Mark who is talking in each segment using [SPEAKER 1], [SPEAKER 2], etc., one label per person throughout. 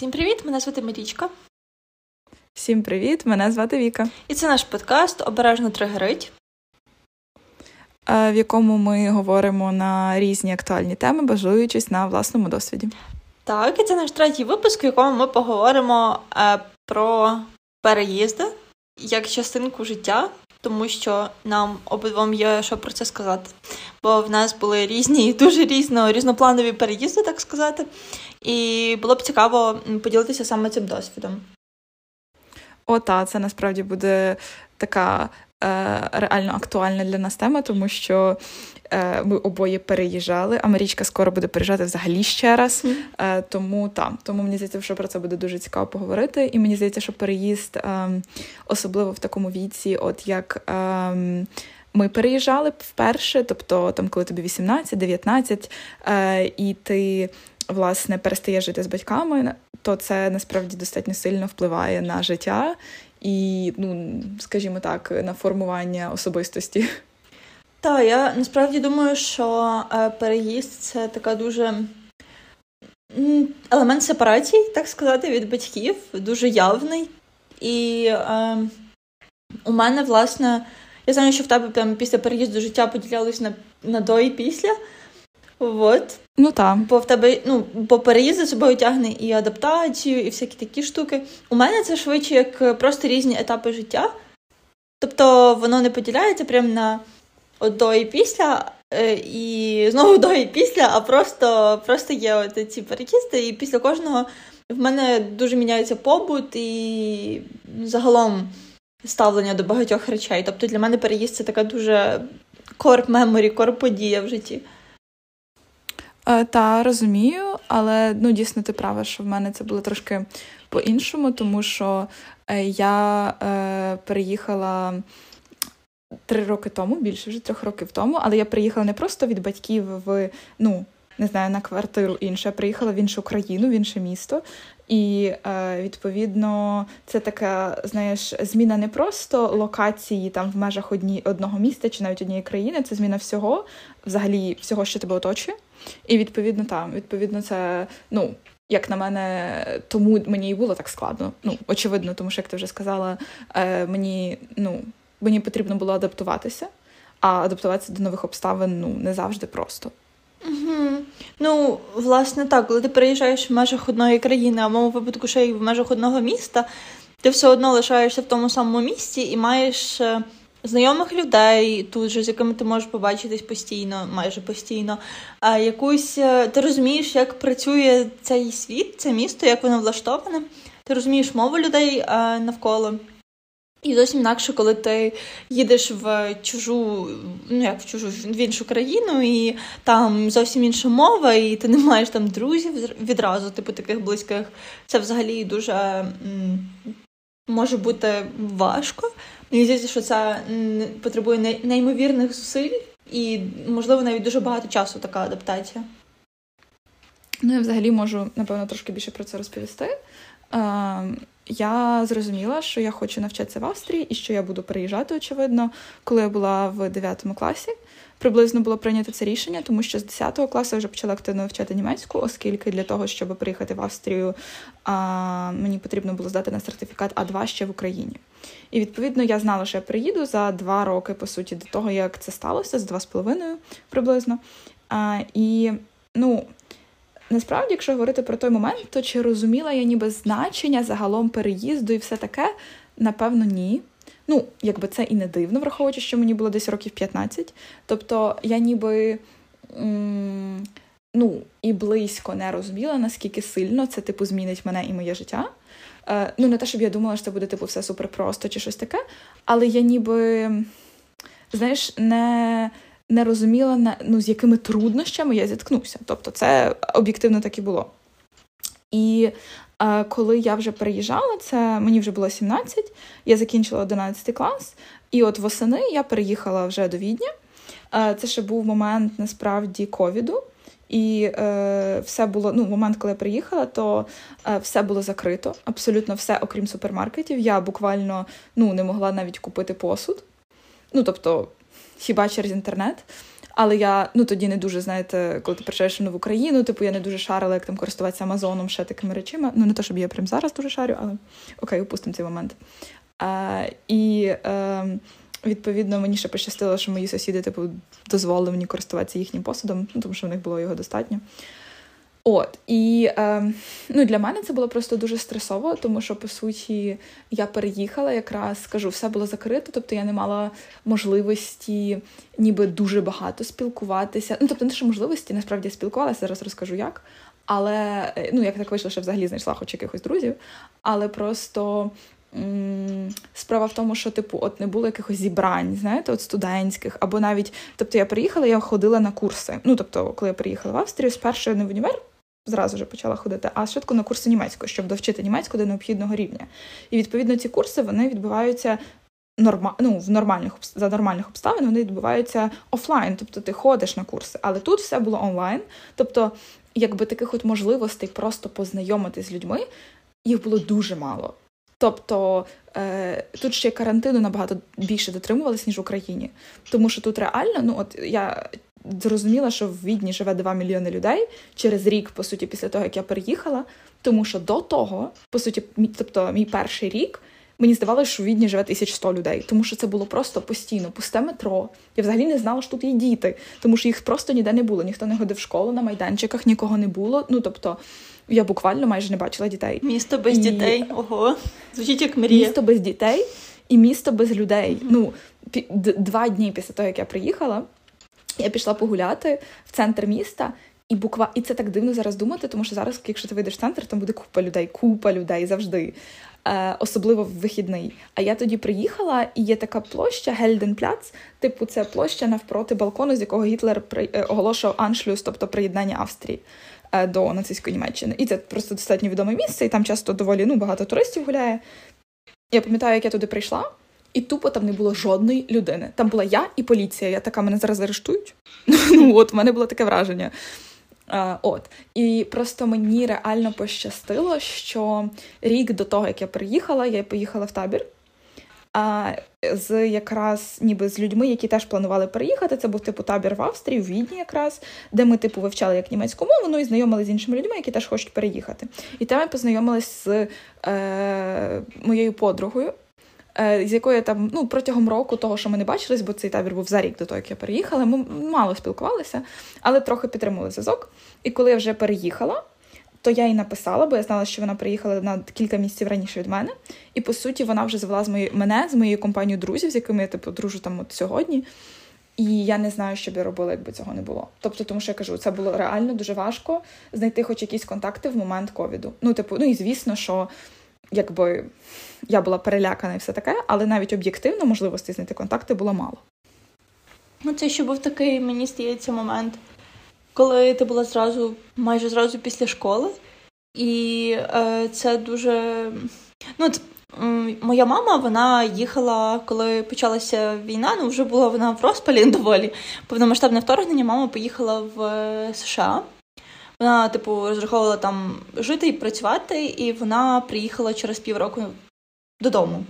[SPEAKER 1] Всім привіт! Мене звати Марічка.
[SPEAKER 2] Всім привіт! Мене звати Віка.
[SPEAKER 1] І це наш подкаст Обережно тригерить,
[SPEAKER 2] в якому ми говоримо на різні актуальні теми, базуючись на власному досвіді.
[SPEAKER 1] Так, і це наш третій випуск, в якому ми поговоримо е, про переїзди як частинку життя, тому що нам обидвом є що про це сказати. Бо в нас були різні, дуже різно, різнопланові переїзди, так сказати. І було б цікаво поділитися саме цим досвідом.
[SPEAKER 2] О, та, це насправді буде така е, реально актуальна для нас тема, тому що ми обоє переїжджали, а Марічка скоро буде переїжджати взагалі ще раз. Е, тому та, тому мені здається, що про це буде дуже цікаво поговорити. І мені здається, що переїзд, ем, особливо в такому віці, от як. Ем, ми переїжджали вперше, тобто там, коли тобі 18-19, е, і ти власне перестає жити з батьками, то це насправді достатньо сильно впливає на життя і, ну скажімо так, на формування особистості.
[SPEAKER 1] Так, я насправді думаю, що е, переїзд це така дуже елемент сепарації, так сказати, від батьків, дуже явний. І е, у мене, власне, я знаю, що в тебе там після переїзду життя поділялось на на до і після. От.
[SPEAKER 2] Ну так.
[SPEAKER 1] Бо в тебе, ну, бо переїзд за собою тягне і адаптацію, і всякі такі штуки. У мене це швидше як просто різні етапи життя. Тобто воно не поділяється прямо на до і після, е, і знову до і після, а просто просто є от ці переїзди, і після кожного в мене дуже міняється побут і загалом ставлення до багатьох речей. Тобто для мене переїзд це така дуже корп меморі, корп подія в житті.
[SPEAKER 2] Е, та розумію, але ну дійсно ти права, що в мене це було трошки по-іншому, тому що е, я е, переїхала три роки тому, більше вже трьох років тому, але я приїхала не просто від батьків в ну. Не знаю, на квартиру іншу. Я приїхала в іншу країну, в інше місто. І е, відповідно це така, знаєш, зміна не просто локації там в межах одні, одного міста чи навіть однієї країни, це зміна всього, взагалі всього, що тебе оточує. І відповідно там, відповідно, це ну. Як на мене, тому мені і було так складно. Ну, очевидно, тому що як ти вже сказала, е, мені ну мені потрібно було адаптуватися, а адаптуватися до нових обставин ну не завжди просто.
[SPEAKER 1] Угу. Ну, власне, так, коли ти переїжджаєш в межах одної країни, а в моєму випадку ще й в межах одного міста, ти все одно лишаєшся в тому самому місті і маєш е, знайомих людей тут же, з якими ти можеш побачитись постійно, майже постійно. А якусь е, ти розумієш, як працює цей світ, це місто, як воно влаштоване. Ти розумієш мову людей е, навколо. І зовсім інакше, коли ти їдеш в чужу, ну як в чужу в іншу країну, і там зовсім інша мова, і ти не маєш там друзів відразу, типу таких близьких, це взагалі дуже може бути важко. Мені здається, що це потребує неймовірних зусиль, і, можливо, навіть дуже багато часу така адаптація.
[SPEAKER 2] Ну, я взагалі можу, напевно, трошки більше про це розповісти. Я зрозуміла, що я хочу навчатися в Австрії і що я буду переїжджати, очевидно, коли я була в 9 класі. Приблизно було прийнято це рішення, тому що з 10 класу я вже почала активно вивчати німецьку, оскільки для того, щоб приїхати в Австрію, а, мені потрібно було здати на сертифікат А2 ще в Україні. І відповідно я знала, що я приїду за два роки, по суті, до того, як це сталося, з два з половиною приблизно. А, І ну, Насправді, якщо говорити про той момент, то чи розуміла я ніби значення загалом переїзду і все таке? Напевно, ні. Ну, якби це і не дивно, враховуючи, що мені було десь років 15. Тобто я ніби ну, і близько не розуміла, наскільки сильно це типу змінить мене і моє життя. Е, Ну, не те, щоб я думала, що це буде типу все супер просто чи щось таке, але я ніби, знаєш, не не розуміла, ну, з якими труднощами я зіткнуся. Тобто, це об'єктивно так і було. І е, коли я вже переїжджала, це мені вже було 17, я закінчила 11 клас, і от восени я переїхала вже до Відня. Е, це ще був момент насправді ковіду. І е, все було ну, момент, коли я приїхала, то е, все було закрито, абсолютно все, окрім супермаркетів. Я буквально ну, не могла навіть купити посуд. Ну, тобто, хіба через інтернет. Але я ну тоді не дуже, знаєте, коли ти приїжджаєш в нову країну, типу я не дуже шарила, як там користуватися Амазоном, ще такими речами. Ну, не то, щоб я прям зараз дуже шарю, але окей, опустимо цей момент. А, І а, відповідно мені ще пощастило, що мої сусіди типу, дозволили мені користуватися їхнім посудом, ну, тому що в них було його достатньо. От, і е, ну, для мене це було просто дуже стресово, тому що, по суті, я переїхала, якраз скажу, все було закрито, тобто я не мала можливості ніби дуже багато спілкуватися. Ну, тобто, не що можливості, насправді спілкувалася, зараз розкажу як. Але е, ну, як так вийшло, що взагалі знайшла хоч якихось друзів, але просто. Справа в тому, що типу, от не було якихось зібрань, знаєте, от студентських, або навіть, тобто я приїхала, я ходила на курси. Ну, тобто, коли я приїхала в Австрію, спершу не в універ зразу вже почала ходити, а швидко на курси німецької, щоб довчити німецьку до необхідного рівня. І відповідно ці курси вони відбуваються норма... ну, в нормальних за нормальних обставин, вони відбуваються офлайн, тобто ти ходиш на курси. Але тут все було онлайн. Тобто, якби таких от можливостей просто познайомитись з людьми, їх було дуже мало. Тобто е, тут ще карантину набагато більше дотримувалися, ніж в Україні. Тому що тут реально, ну от я зрозуміла, що в Відні живе 2 мільйони людей через рік, по суті, після того, як я переїхала. Тому що до того, по суті, мій, тобто мій перший рік, мені здавалося, що в Відні живе 1100 людей, тому що це було просто постійно, пусте метро. Я взагалі не знала, що тут є діти, тому що їх просто ніде не було. Ніхто не ходив в школу на майданчиках, нікого не було. Ну тобто. Я буквально майже не бачила дітей.
[SPEAKER 1] Місто без і... дітей. Ого, звучить як мрія.
[SPEAKER 2] Місто без дітей і місто без людей. Ну, два дні після того, як я приїхала, я пішла погуляти в центр міста, і буква, і це так дивно зараз думати, тому що зараз, якщо ти вийдеш в центр, там буде купа людей, купа людей завжди, е, особливо в вихідний. А я тоді приїхала, і є така площа Гельденпляц, типу, це площа навпроти балкону, з якого Гітлер при, е, оголошував аншлюс, тобто приєднання Австрії. Е, до нацистської Німеччини. І це просто достатньо відоме місце, і там часто доволі ну, багато туристів гуляє. Я пам'ятаю, як я туди прийшла, і тупо там не було жодної людини. Там була я і поліція. Я така, мене зараз арештують. Ну от, в мене було таке враження. А, От. І просто мені реально пощастило, що рік до того, як я приїхала, я поїхала в табір а з якраз ніби з людьми, які теж планували переїхати. Це був типу табір в Австрії, в Відні, якраз, де ми типу вивчали як німецьку мову, ну і знайомилися з іншими людьми, які теж хочуть переїхати. І там ми познайомилися з е, моєю подругою. Е, з якою там ну протягом року того, що ми не бачились, бо цей табір був за рік до того, як я переїхала. Ми мало спілкувалися, але трохи підтримували зв'язок. І коли я вже переїхала, то я їй написала, бо я знала, що вона приїхала на кілька місяців раніше від мене. І по суті, вона вже звела з мої, мене з моєю компанією друзів, з якими я типу дружу там от сьогодні. І я не знаю, що б я робила, якби цього не було. Тобто, тому що я кажу, це було реально дуже важко знайти хоч якісь контакти в момент ковіду. Ну, типу, ну і звісно, що якби я була перелякана і все таке, але навіть об'єктивно можливості знайти контакти було мало.
[SPEAKER 1] Ну, це ще був такий, мені здається, момент коли ти була зразу, майже зразу після школи, і е, це дуже. Ну, Моя мама вона їхала, коли почалася війна, ну вже була вона в розпалі доволі повномасштабне вторгнення. Мама поїхала в е, США. Вона, типу, розраховувала там жити і працювати, і вона приїхала через півроку додому.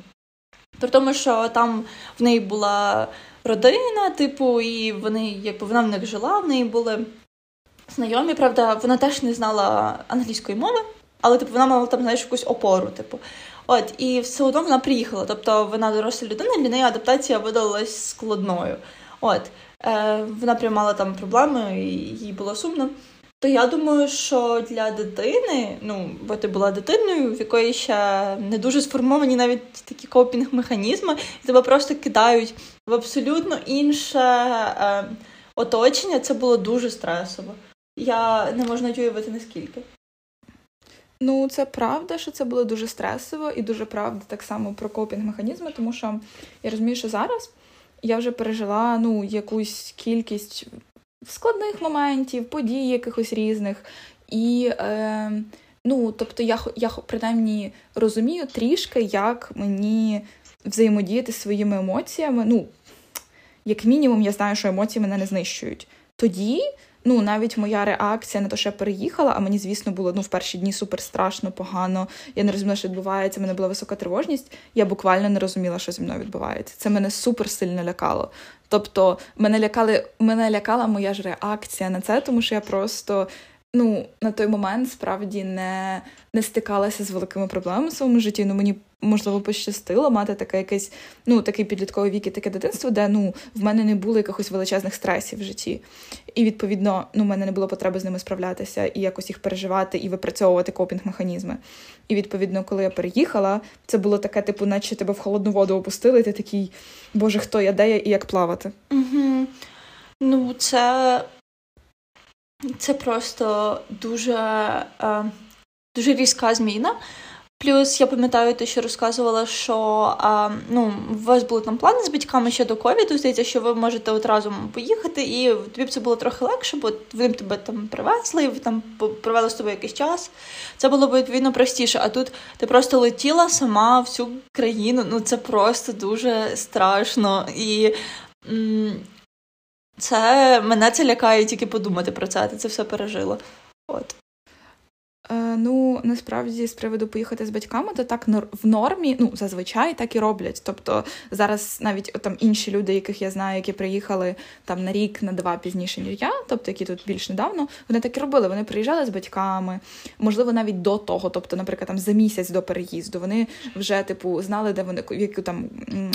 [SPEAKER 1] При тому, що там в неї була родина, типу, і вони, якби вона в них жила, в неї були знайомі, правда, вона теж не знала англійської мови, але типу вона мала там знаєш, якусь опору. Типу. От, і все одно вона приїхала. Тобто вона доросла людина, для неї адаптація видалась складною. От, е, Вона приймала там проблеми, і їй було сумно. То я думаю, що для дитини, ну, бо ти була дитиною, в якої ще не дуже сформовані навіть такі копінг-механізми, і тебе просто кидають в абсолютно інше е, оточення, це було дуже стресово. Я не можу уявити наскільки.
[SPEAKER 2] Ну, це правда, що це було дуже стресово, і дуже правда так само про копінг-механізми, тому що я розумію, що зараз я вже пережила ну, якусь кількість складних моментів, подій якихось різних. І е, ну, тобто я я принаймні розумію трішки, як мені взаємодіяти своїми емоціями. Ну, як мінімум, я знаю, що емоції мене не знищують. Тоді ну навіть моя реакція на те, що я переїхала, а мені, звісно, було ну в перші дні супер страшно, погано. Я не розуміла, що відбувається. в мене була висока тривожність. Я буквально не розуміла, що зі мною відбувається. Це мене супер сильно лякало. Тобто, мене лякали, мене лякала моя ж реакція на це, тому що я просто ну, на той момент справді не не стикалася з великими проблемами в своєму житті. Ну, мені можливо пощастило мати таке якесь, ну, такий підлітковий вік і таке дитинство, де ну, в мене не було якихось величезних стресів в житті. І відповідно, ну, в мене не було потреби з ними справлятися і якось їх переживати і випрацьовувати копінг-механізми. І відповідно, коли я переїхала, це було таке, типу, наче тебе в холодну воду опустили, і ти такий, Боже, хто я, де я і як плавати.
[SPEAKER 1] Угу. Ну, це це просто дуже е, дуже різка зміна. Плюс я пам'ятаю, те, що розказувала, що а, ну, у вас були там плани з батьками ще до ковіду. Здається, що ви можете одразу поїхати, і тобі б це було трохи легше, бо вони тебе там привезли, і ви там провели з тобою якийсь час. Це було б відповідно простіше. А тут ти просто летіла сама всю країну. Ну це просто дуже страшно. І це мене це лякає тільки подумати про це, ти це все пережила. От.
[SPEAKER 2] Е, ну, насправді, з приводу поїхати з батьками, то так в нормі, ну, зазвичай так і роблять. Тобто зараз навіть там інші люди, яких я знаю, які приїхали там на рік, на два пізніше, ніж я, тобто які тут більш недавно, вони так і робили. Вони приїжджали з батьками, можливо, навіть до того, тобто, наприклад, там за місяць до переїзду, вони вже, типу, знали, де вони в яку там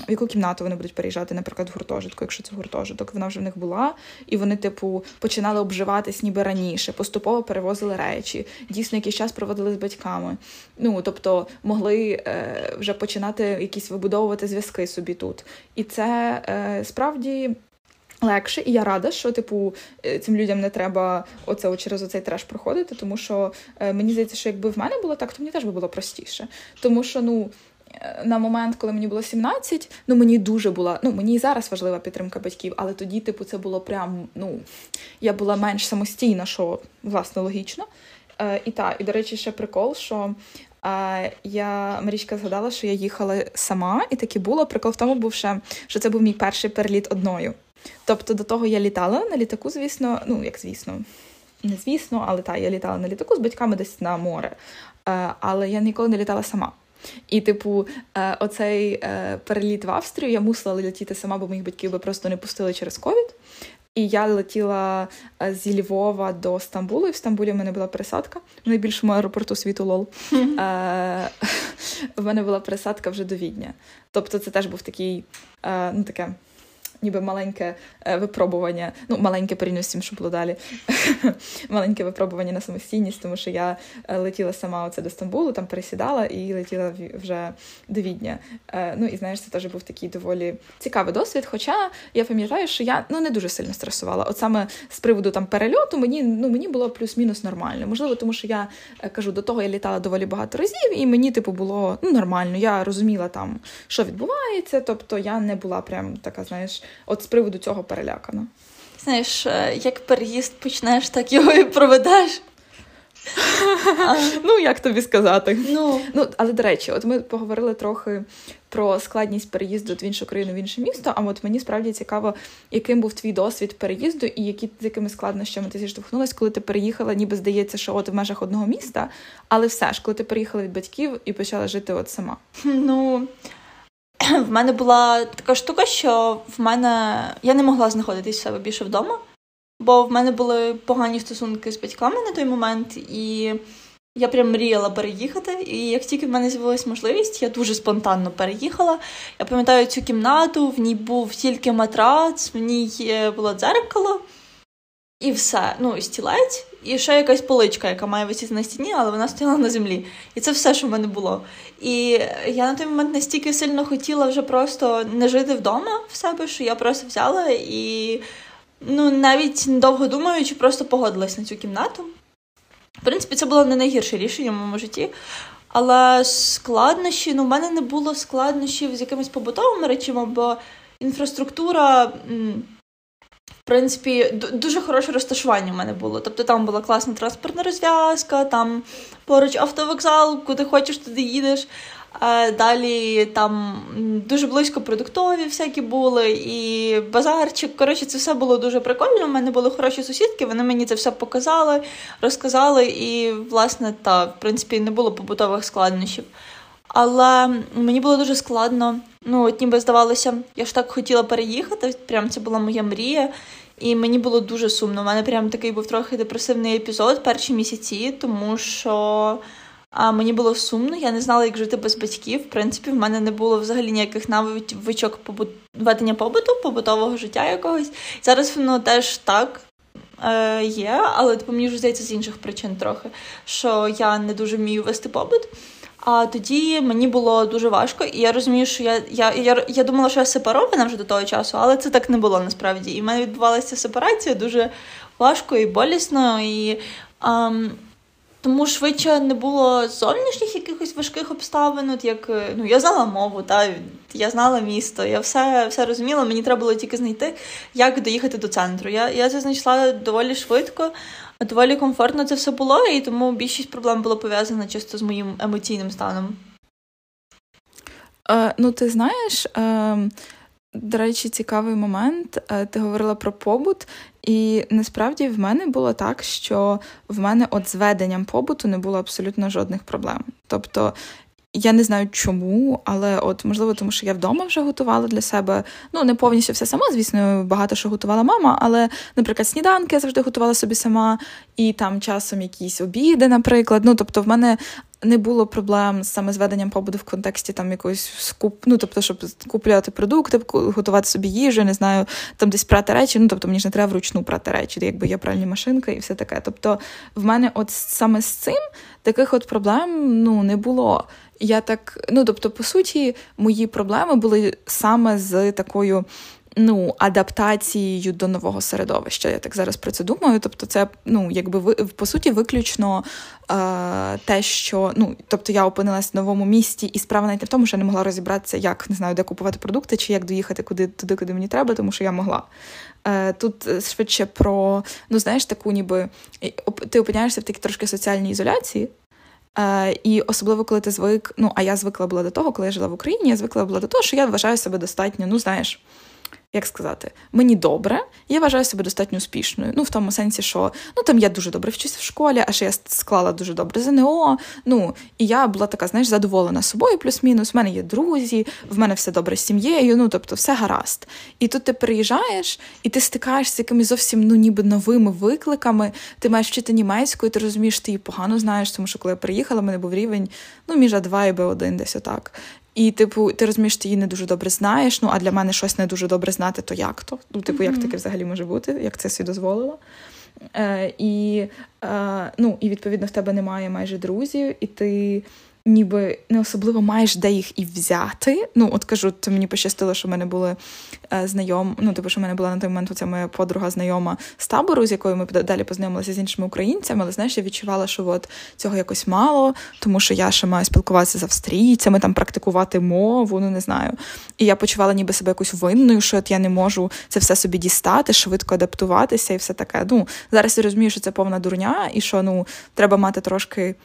[SPEAKER 2] в яку кімнату вони будуть переїжджати, наприклад, в гуртожитку, якщо це гуртожиток, вона вже в них була, і вони, типу, починали обживатись ніби раніше, поступово перевозили речі. Дійсно, якийсь час проводили з батьками. Ну тобто могли е, вже починати якісь вибудовувати зв'язки собі тут. І це е, справді. Легше, і я рада, що типу е, цим людям не треба оце через оцей треш проходити, тому що е, мені здається, що якби в мене було так, то мені теж би було простіше. Тому що ну е, на момент, коли мені було 17, ну мені дуже була. Ну мені і зараз важлива підтримка батьків, але тоді, типу, це було прям. Ну я була менш самостійна, що власне логічно. Е, і так, і до речі, ще прикол, що е, я Марічка згадала, що я їхала сама, і таки було. Прикол в тому був ще, що це був мій перший переліт одною. Тобто до того я літала на літаку, звісно, ну як звісно, не звісно, але так, я літала на літаку з батьками десь на море. Е, але я ніколи не літала сама. І, типу, оцей переліт в Австрію я мусила летіти сама, бо моїх батьків би просто не пустили через ковід. І я летіла е, зі Львова до Стамбулу, і в Стамбулі в мене була пересадка в найбільшому аеропорту світу Лол. Е, в мене була пересадка вже до Відня. Тобто, це теж був такий, е, ну таке ніби маленьке е, випробування. Ну, маленьке порівняно з тим, що було далі. маленьке випробування на самостійність, тому що я е, летіла сама оце до Стамбулу, там пересідала і летіла вже до Відня. Е, ну і знаєш, це теж був такий доволі цікавий досвід. Хоча я пам'ятаю, що я ну не дуже сильно стресувала. От саме з приводу там перельоту мені ну мені було плюс-мінус нормально. Можливо, тому що я кажу, до того я літала доволі багато разів, і мені, типу, було ну нормально. Я розуміла там, що відбувається. Тобто я не була прям така, знаєш, от з приводу цього перелякана.
[SPEAKER 1] Знаєш, е, як переїзд почнеш, так його і проведеш.
[SPEAKER 2] Ну, як тобі сказати? Ну, ну, Але, до речі, от ми поговорили трохи про складність переїзду в іншу країну в інше місто. А от мені справді цікаво, яким був твій досвід переїзду і які з якими складнощами ти зіштовхнулась, коли ти переїхала, ніби здається, що от в межах одного міста, але все ж, коли ти переїхала від батьків і почала жити от сама.
[SPEAKER 1] Ну, в мене була така штука, що в мене я не могла знаходитись в себе більше вдома, бо в мене були погані стосунки з батьками на той момент, і я прям мріяла переїхати. І як тільки в мене з'явилася можливість, я дуже спонтанно переїхала. Я пам'ятаю цю кімнату, в ній був тільки матрац, в ній було дзеркало. І все, ну, і стілець, і ще якась поличка, яка має висіти на стіні, але вона стояла на землі. І це все, що в мене було. І я на той момент настільки сильно хотіла вже просто не жити вдома в себе, що я просто взяла і ну, навіть недовго думаючи, просто погодилась на цю кімнату. В принципі, це було не найгірше рішення в моєму житті. Але складнощі, ну, в мене не було складнощів з якимись побутовими речами, бо інфраструктура принципі, дуже хороше розташування в мене було. Тобто там була класна транспортна розв'язка, там поруч автовокзал, куди хочеш, туди їдеш. Далі там дуже близько продуктові всякі були, і базарчик. Коротше, це все було дуже прикольно. У мене були хороші сусідки, вони мені це все показали, розказали, і, власне, та, в принципі, не було побутових складнощів. Але мені було дуже складно. Ну, от ніби здавалося, я ж так хотіла переїхати. Прям це була моя мрія. І мені було дуже сумно. У мене прям такий був трохи депресивний епізод перші місяці, тому що а, мені було сумно, я не знала, як жити без батьків. В принципі, в мене не було взагалі ніяких навичок побут... ведення побуту, побутового життя якогось. Зараз воно теж так. Е, є, але типу, мені вже здається з інших причин трохи, що я не дуже вмію вести побут. А тоді мені було дуже важко, і я розумію, що я я, я, я думала, що я сепарована вже до того часу, але це так не було насправді. І в мене відбувалася сепарація дуже важко і болісно. І ам, тому швидше не було зовнішніх якихось важких обставин. От як ну я знала мову, та я знала місто, я все все розуміла. Мені треба було тільки знайти, як доїхати до центру. Я я це знайшла доволі швидко доволі комфортно це все було, і тому більшість проблем було пов'язана чисто з моїм емоційним станом.
[SPEAKER 2] Е, Ну, ти знаєш, е, до речі, цікавий момент. Е, ти говорила про побут, і насправді в мене було так, що в мене от з веденням побуту не було абсолютно жодних проблем. Тобто я не знаю чому, але от можливо, тому що я вдома вже готувала для себе. Ну не повністю все сама, звісно, багато що готувала мама, але, наприклад, сніданки я завжди готувала собі сама, і там часом якісь обіди, наприклад. Ну тобто, в мене. Не було проблем саме з веденням побуду в контексті там якоїсь скуп, ну тобто, щоб купляти продукти, готувати собі їжу, не знаю, там десь прати речі. Ну тобто мені ж не треба вручну прати речі, якби є пральні машинка і все таке. Тобто, в мене, от саме з цим таких от проблем ну не було. Я так, ну тобто, по суті, мої проблеми були саме з такою. Ну, адаптацією до нового середовища. Я так зараз про це думаю. Тобто, це ну, якби ви по суті виключно е, те, що ну, тобто я опинилась в новому місті, і справа навіть не в тому, що я не могла розібратися, як не знаю, де купувати продукти, чи як доїхати куди туди, куди мені треба, тому що я могла. Е, Тут швидше про ну, знаєш, таку, ніби ти опиняєшся в такій трошки соціальній ізоляції. Е, І особливо, коли ти звик, ну а я звикла була до того, коли я жила в Україні, я звикла була до того, що я вважаю себе достатньо, ну знаєш як сказати, мені добре, я вважаю себе достатньо успішною. Ну, в тому сенсі, що ну там я дуже добре вчуся в школі, а ще я склала дуже добре ЗНО. Ну і я була така, знаєш, задоволена собою, плюс-мінус. В мене є друзі, в мене все добре з сім'єю. Ну тобто, все гаразд. І тут ти приїжджаєш, і ти стикаєшся з якимись зовсім ну ніби новими викликами. Ти маєш вчити німецьку, і ти розумієш, ти її погано знаєш, тому що коли я приїхала, в мене був рівень ну між А2 і Б1 десь отак. І, типу, ти розумієш, ти її не дуже добре знаєш. Ну, а для мене щось не дуже добре знати, то як то? Ну, типу, як таке взагалі може бути, як це собі дозволило. Е, І е, ну, і відповідно в тебе немає майже друзів, і ти ніби не особливо маєш де їх і взяти. Ну, от кажу, то мені пощастило, що в мене були е, знайом, ну, типу, що в мене була на той момент оця моя подруга знайома з табору, з якою ми далі познайомилися з іншими українцями, але знаєш, я відчувала, що от цього якось мало, тому що я ще маю спілкуватися з австрійцями, там практикувати мову, ну не знаю. І я почувала ніби себе якось винною, що от я не можу це все собі дістати, швидко адаптуватися і все таке. Ну, зараз я розумію, що це повна дурня, і що ну треба мати трошки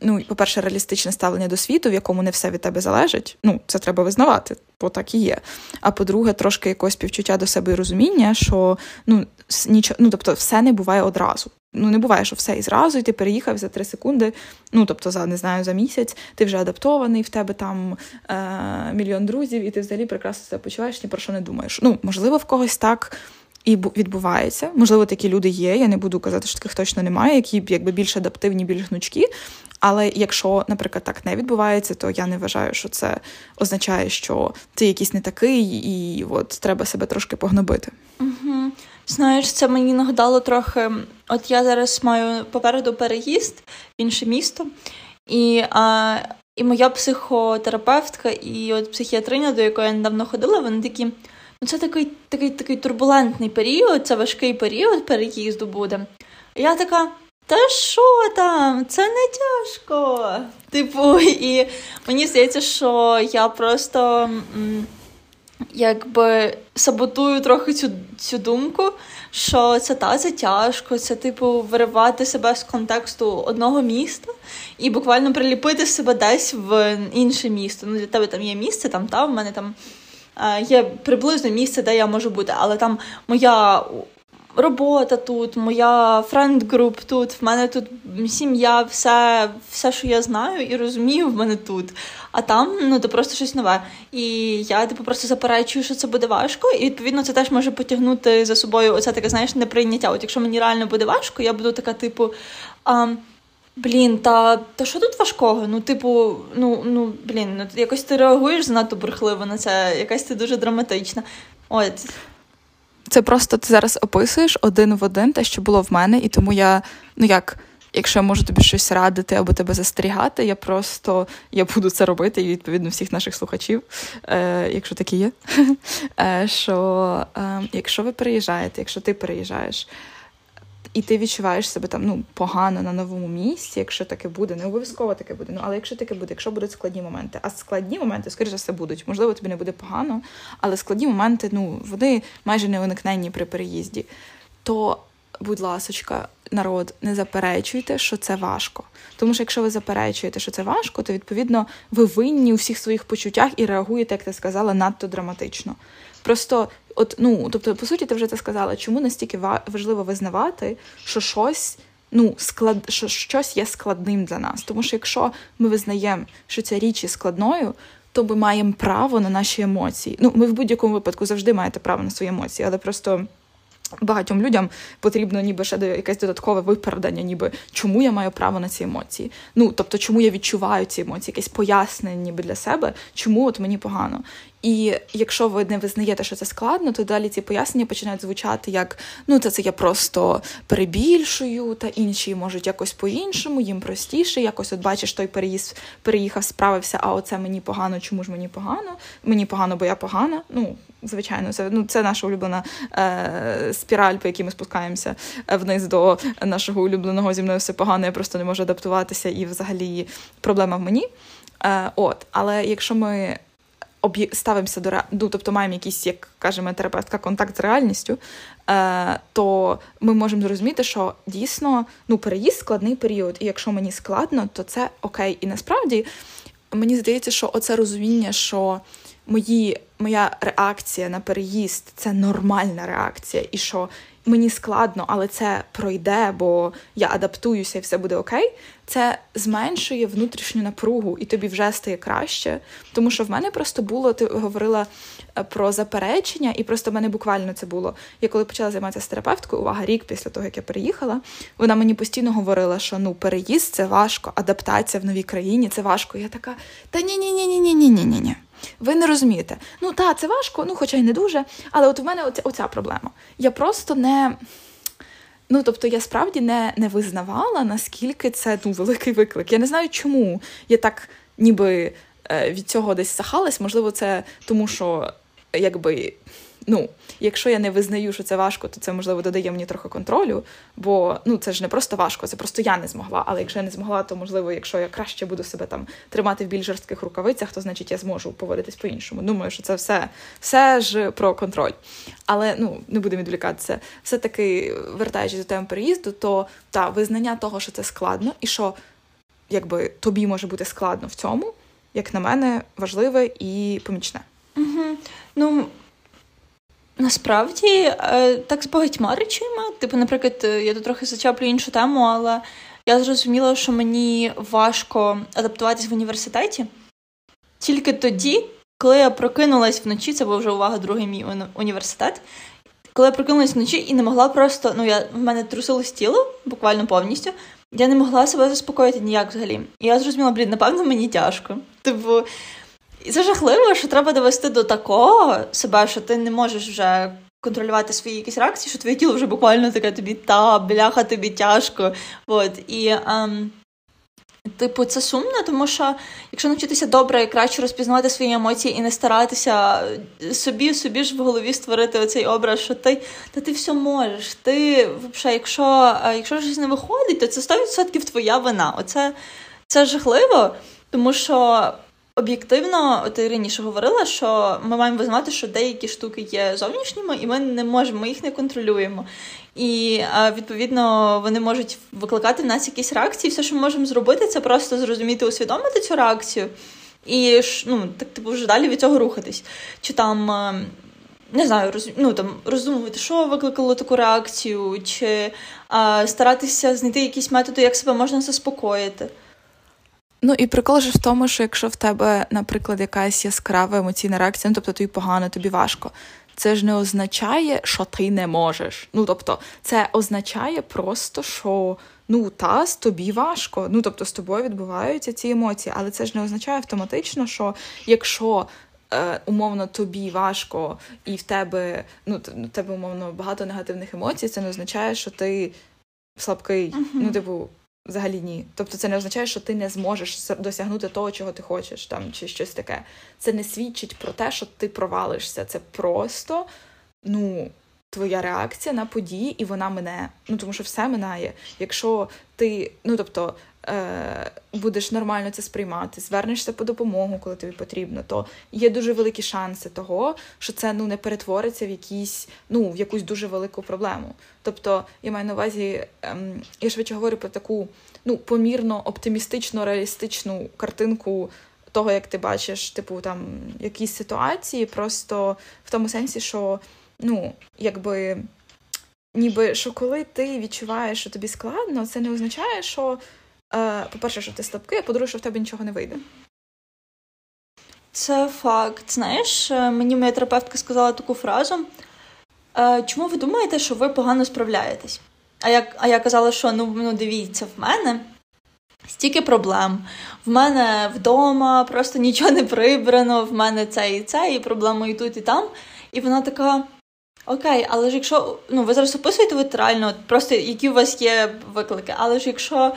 [SPEAKER 2] ну, по-перше, реалістичне ставлення до світу, в якому не все від тебе залежить. Ну, це треба визнавати, бо так і є. А по-друге, трошки якось співчуття до себе і розуміння, що ну, нічого, ну, тобто, все не буває одразу. Ну, не буває, що все і зразу, і ти переїхав за три секунди. Ну, тобто, за не знаю, за місяць ти вже адаптований, в тебе там е- мільйон друзів, і ти взагалі прекрасно себе почуваєш, ні про що не думаєш. Ну, можливо, в когось так. І відбувається. Можливо, такі люди є. Я не буду казати, що таких точно немає, які якби більш адаптивні, більш гнучкі. Але якщо, наприклад, так не відбувається, то я не вважаю, що це означає, що ти якийсь не такий, і от треба себе трошки погнобити.
[SPEAKER 1] Угу. Знаєш, це мені нагадало трохи. От я зараз маю попереду переїзд в інше місто, і а, і моя психотерапевтка і от психіатриня, до якої я недавно ходила, вони такі. Ну, це такий такий, такий турбулентний період, це важкий період переїзду буде. Я така. Та що там? Це не тяжко. Типу, і мені здається, що я просто якби саботую трохи цю цю думку, що це та це тяжко, це, типу, виривати себе з контексту одного міста і буквально приліпити себе десь в інше місто. Ну, Для тебе там є місце, там та в мене там є приблизно місце, де я можу бути, але там моя робота тут, моя френд-груп тут, в мене тут сім'я, все, все, що я знаю і розумію, в мене тут. А там ну то просто щось нове. І я типу просто заперечую, що це буде важко, і відповідно це теж може потягнути за собою оце таке, знаєш, неприйняття. От якщо мені реально буде важко, я буду така, типу. А, Блін, та та що тут важкого? Ну, типу, ну ну блін, ну якось ти реагуєш занадто бурхливо на це, якась ти дуже драматична. От.
[SPEAKER 2] Це просто ти зараз описуєш один в один те, що було в мене, і тому я, ну як, якщо я можу тобі щось радити або тебе застерігати, я просто я буду це робити, і відповідно всіх наших слухачів, е, якщо такі є. е, Що е, якщо ви переїжджаєте, якщо ти переїжджаєш і ти відчуваєш себе там ну, погано на новому місці, якщо таке буде, не обов'язково таке буде. Ну, але якщо таке буде, якщо будуть складні моменти, а складні моменти, скоріше все, будуть. Можливо, тобі не буде погано, але складні моменти, ну, вони майже не уникненні при переїзді. То, будь ласочка, народ, не заперечуйте, що це важко. Тому що якщо ви заперечуєте, що це важко, то відповідно ви винні у всіх своїх почуттях і реагуєте, як ти сказала, надто драматично. Просто, от, ну, тобто, по суті, ти вже це сказала, чому настільки важливо визнавати, що щось ну, склад, що щось є складним для нас. Тому що якщо ми визнаємо, що ця річ є складною, то ми маємо право на наші емоції. Ну, ми в будь-якому випадку завжди маєте право на свої емоції, але просто. Багатьом людям потрібно ніби ще якесь додаткове виправдання, ніби чому я маю право на ці емоції. Ну тобто, чому я відчуваю ці емоції, якесь пояснення, ніби для себе, чому от мені погано. І якщо ви не визнаєте, що це складно, то далі ці пояснення починають звучати як ну це це я просто перебільшую, та інші можуть якось по-іншому, їм простіше. Якось от бачиш, той переїзд переїхав, справився, а оце мені погано, чому ж мені погано? Мені погано, бо я погана. Ну, звичайно, це ну це наша улюблена е, спіраль, по якій ми спускаємося е, вниз до нашого улюбленого зі мною все погано, я просто не можу адаптуватися, і взагалі проблема в мені. Е, От, але якщо ми ставимося до ну, тобто маємо якийсь, як каже моя терапевтка, контакт з реальністю, е, то ми можемо зрозуміти, що дійсно ну, переїзд складний період, і якщо мені складно, то це окей. І насправді мені здається, що оце розуміння, що мої, моя реакція на переїзд це нормальна реакція, і що мені складно, але це пройде, бо я адаптуюся і все буде окей. Це зменшує внутрішню напругу, і тобі вже стає краще. Тому що в мене просто було, ти говорила е, про заперечення, і просто в мене буквально це було. Я коли почала займатися з терапевткою, увага, рік після того, як я переїхала, вона мені постійно говорила, що ну переїзд це важко, адаптація в новій країні це важко. Я така, та ні, ні, ні, ні, ні, ні, ні, ні, ні. Ви не розумієте. Ну, так, це важко, ну, хоча й не дуже. Але от у мене оця, оця проблема. Я просто не. Ну, тобто, я справді не не визнавала, наскільки це ну, великий виклик. Я не знаю, чому я так ніби е, від цього десь сахалась. Можливо, це тому, що якби ну, якщо я не визнаю, що це важко, то це можливо додає мені трохи контролю. Бо ну це ж не просто важко, це просто я не змогла. Але якщо я не змогла, то можливо, якщо я краще буду себе там тримати в більш жорстких рукавицях, то значить я зможу поводитись по-іншому. Думаю, що це все все ж про контроль. Але ну не будемо відвлікатися. Все-таки вертаючись до теми переїзду, то та визнання того, що це складно, і що якби тобі може бути складно в цьому, як на мене, важливе і помічне.
[SPEAKER 1] Угу. Ну, Насправді, е, так з багатьма речима. Типу, наприклад, е, я тут трохи зачаплю іншу тему, але я зрозуміла, що мені важко адаптуватись в університеті тільки тоді, коли я прокинулась вночі, це був вже увага, другий мій університет. Коли я прокинулась вночі і не могла просто, ну я в мене трусилось тіло буквально повністю. Я не могла себе заспокоїти ніяк взагалі. І я зрозуміла, блін, напевно, мені тяжко. Типу, і це жахливо, що треба довести до такого себе, що ти не можеш вже контролювати свої якісь реакції, що твоє тіло вже буквально таке тобі та, бляха, тобі тяжко. От. І, ем, Типу, це сумно, тому що якщо навчитися добре і краще розпізнавати свої емоції і не старатися собі собі ж в голові створити оцей образ, що ти та ти все можеш. Ти, взагалі, якщо е, якщо щось не виходить, то це 100% твоя вина. Оце це жахливо, тому що Об'єктивно, ти раніше говорила, що ми маємо визнавати, що деякі штуки є зовнішніми, і ми не можемо, ми їх не контролюємо. І відповідно вони можуть викликати в нас якісь реакції. Все, що ми можемо зробити, це просто зрозуміти, усвідомити цю реакцію і ну, так типу вже далі від цього рухатись. Чи там. Не знаю, роз, ну, там, роздумувати, що викликало таку реакцію, чи а, старатися знайти якісь методи, як себе можна заспокоїти.
[SPEAKER 2] Ну і прикол же в тому, що якщо в тебе, наприклад, якась яскрава емоційна реакція, ну тобто тобі погано, тобі важко, це ж не означає, що ти не можеш. Ну тобто, це означає просто, що ну та з тобі важко. Ну тобто з тобою відбуваються ці емоції, але це ж не означає автоматично, що якщо. Е, умовно тобі важко, і в тебе ну в тебе умовно багато негативних емоцій, це не означає, що ти слабкий. Uh-huh. Ну, типу, Взагалі ні. Тобто це не означає, що ти не зможеш досягнути того, чого ти хочеш, там чи щось таке. Це не свідчить про те, що ти провалишся. Це просто ну, твоя реакція на події, і вона мине. Ну тому що все минає. Якщо ти, ну тобто, будеш нормально це сприймати, звернешся по допомогу, коли тобі потрібно, то є дуже великі шанси того, що це ну не перетвориться в якісь, ну в якусь дуже велику проблему. Тобто, я маю на увазі, е, я швидше говорю про таку ну помірно оптимістично реалістичну картинку. Того, як ти бачиш, типу, там якісь ситуації, просто в тому сенсі, що ну, якби, ніби що коли ти відчуваєш, що тобі складно, це не означає, що, е, по-перше, що ти слабкий, а по-друге, що в тебе нічого не вийде.
[SPEAKER 1] Це факт. Знаєш, е, мені моя терапевтка сказала таку фразу. Е, чому ви думаєте, що ви погано справляєтесь? А я а я казала, що ну, ну дивіться, в мене стільки проблем. В мене вдома просто нічого не прибрано, в мене це і це, і проблеми і тут, і там. І вона така: Окей, але ж якщо ну ви зараз описуєте літерально, просто які у вас є виклики, але ж якщо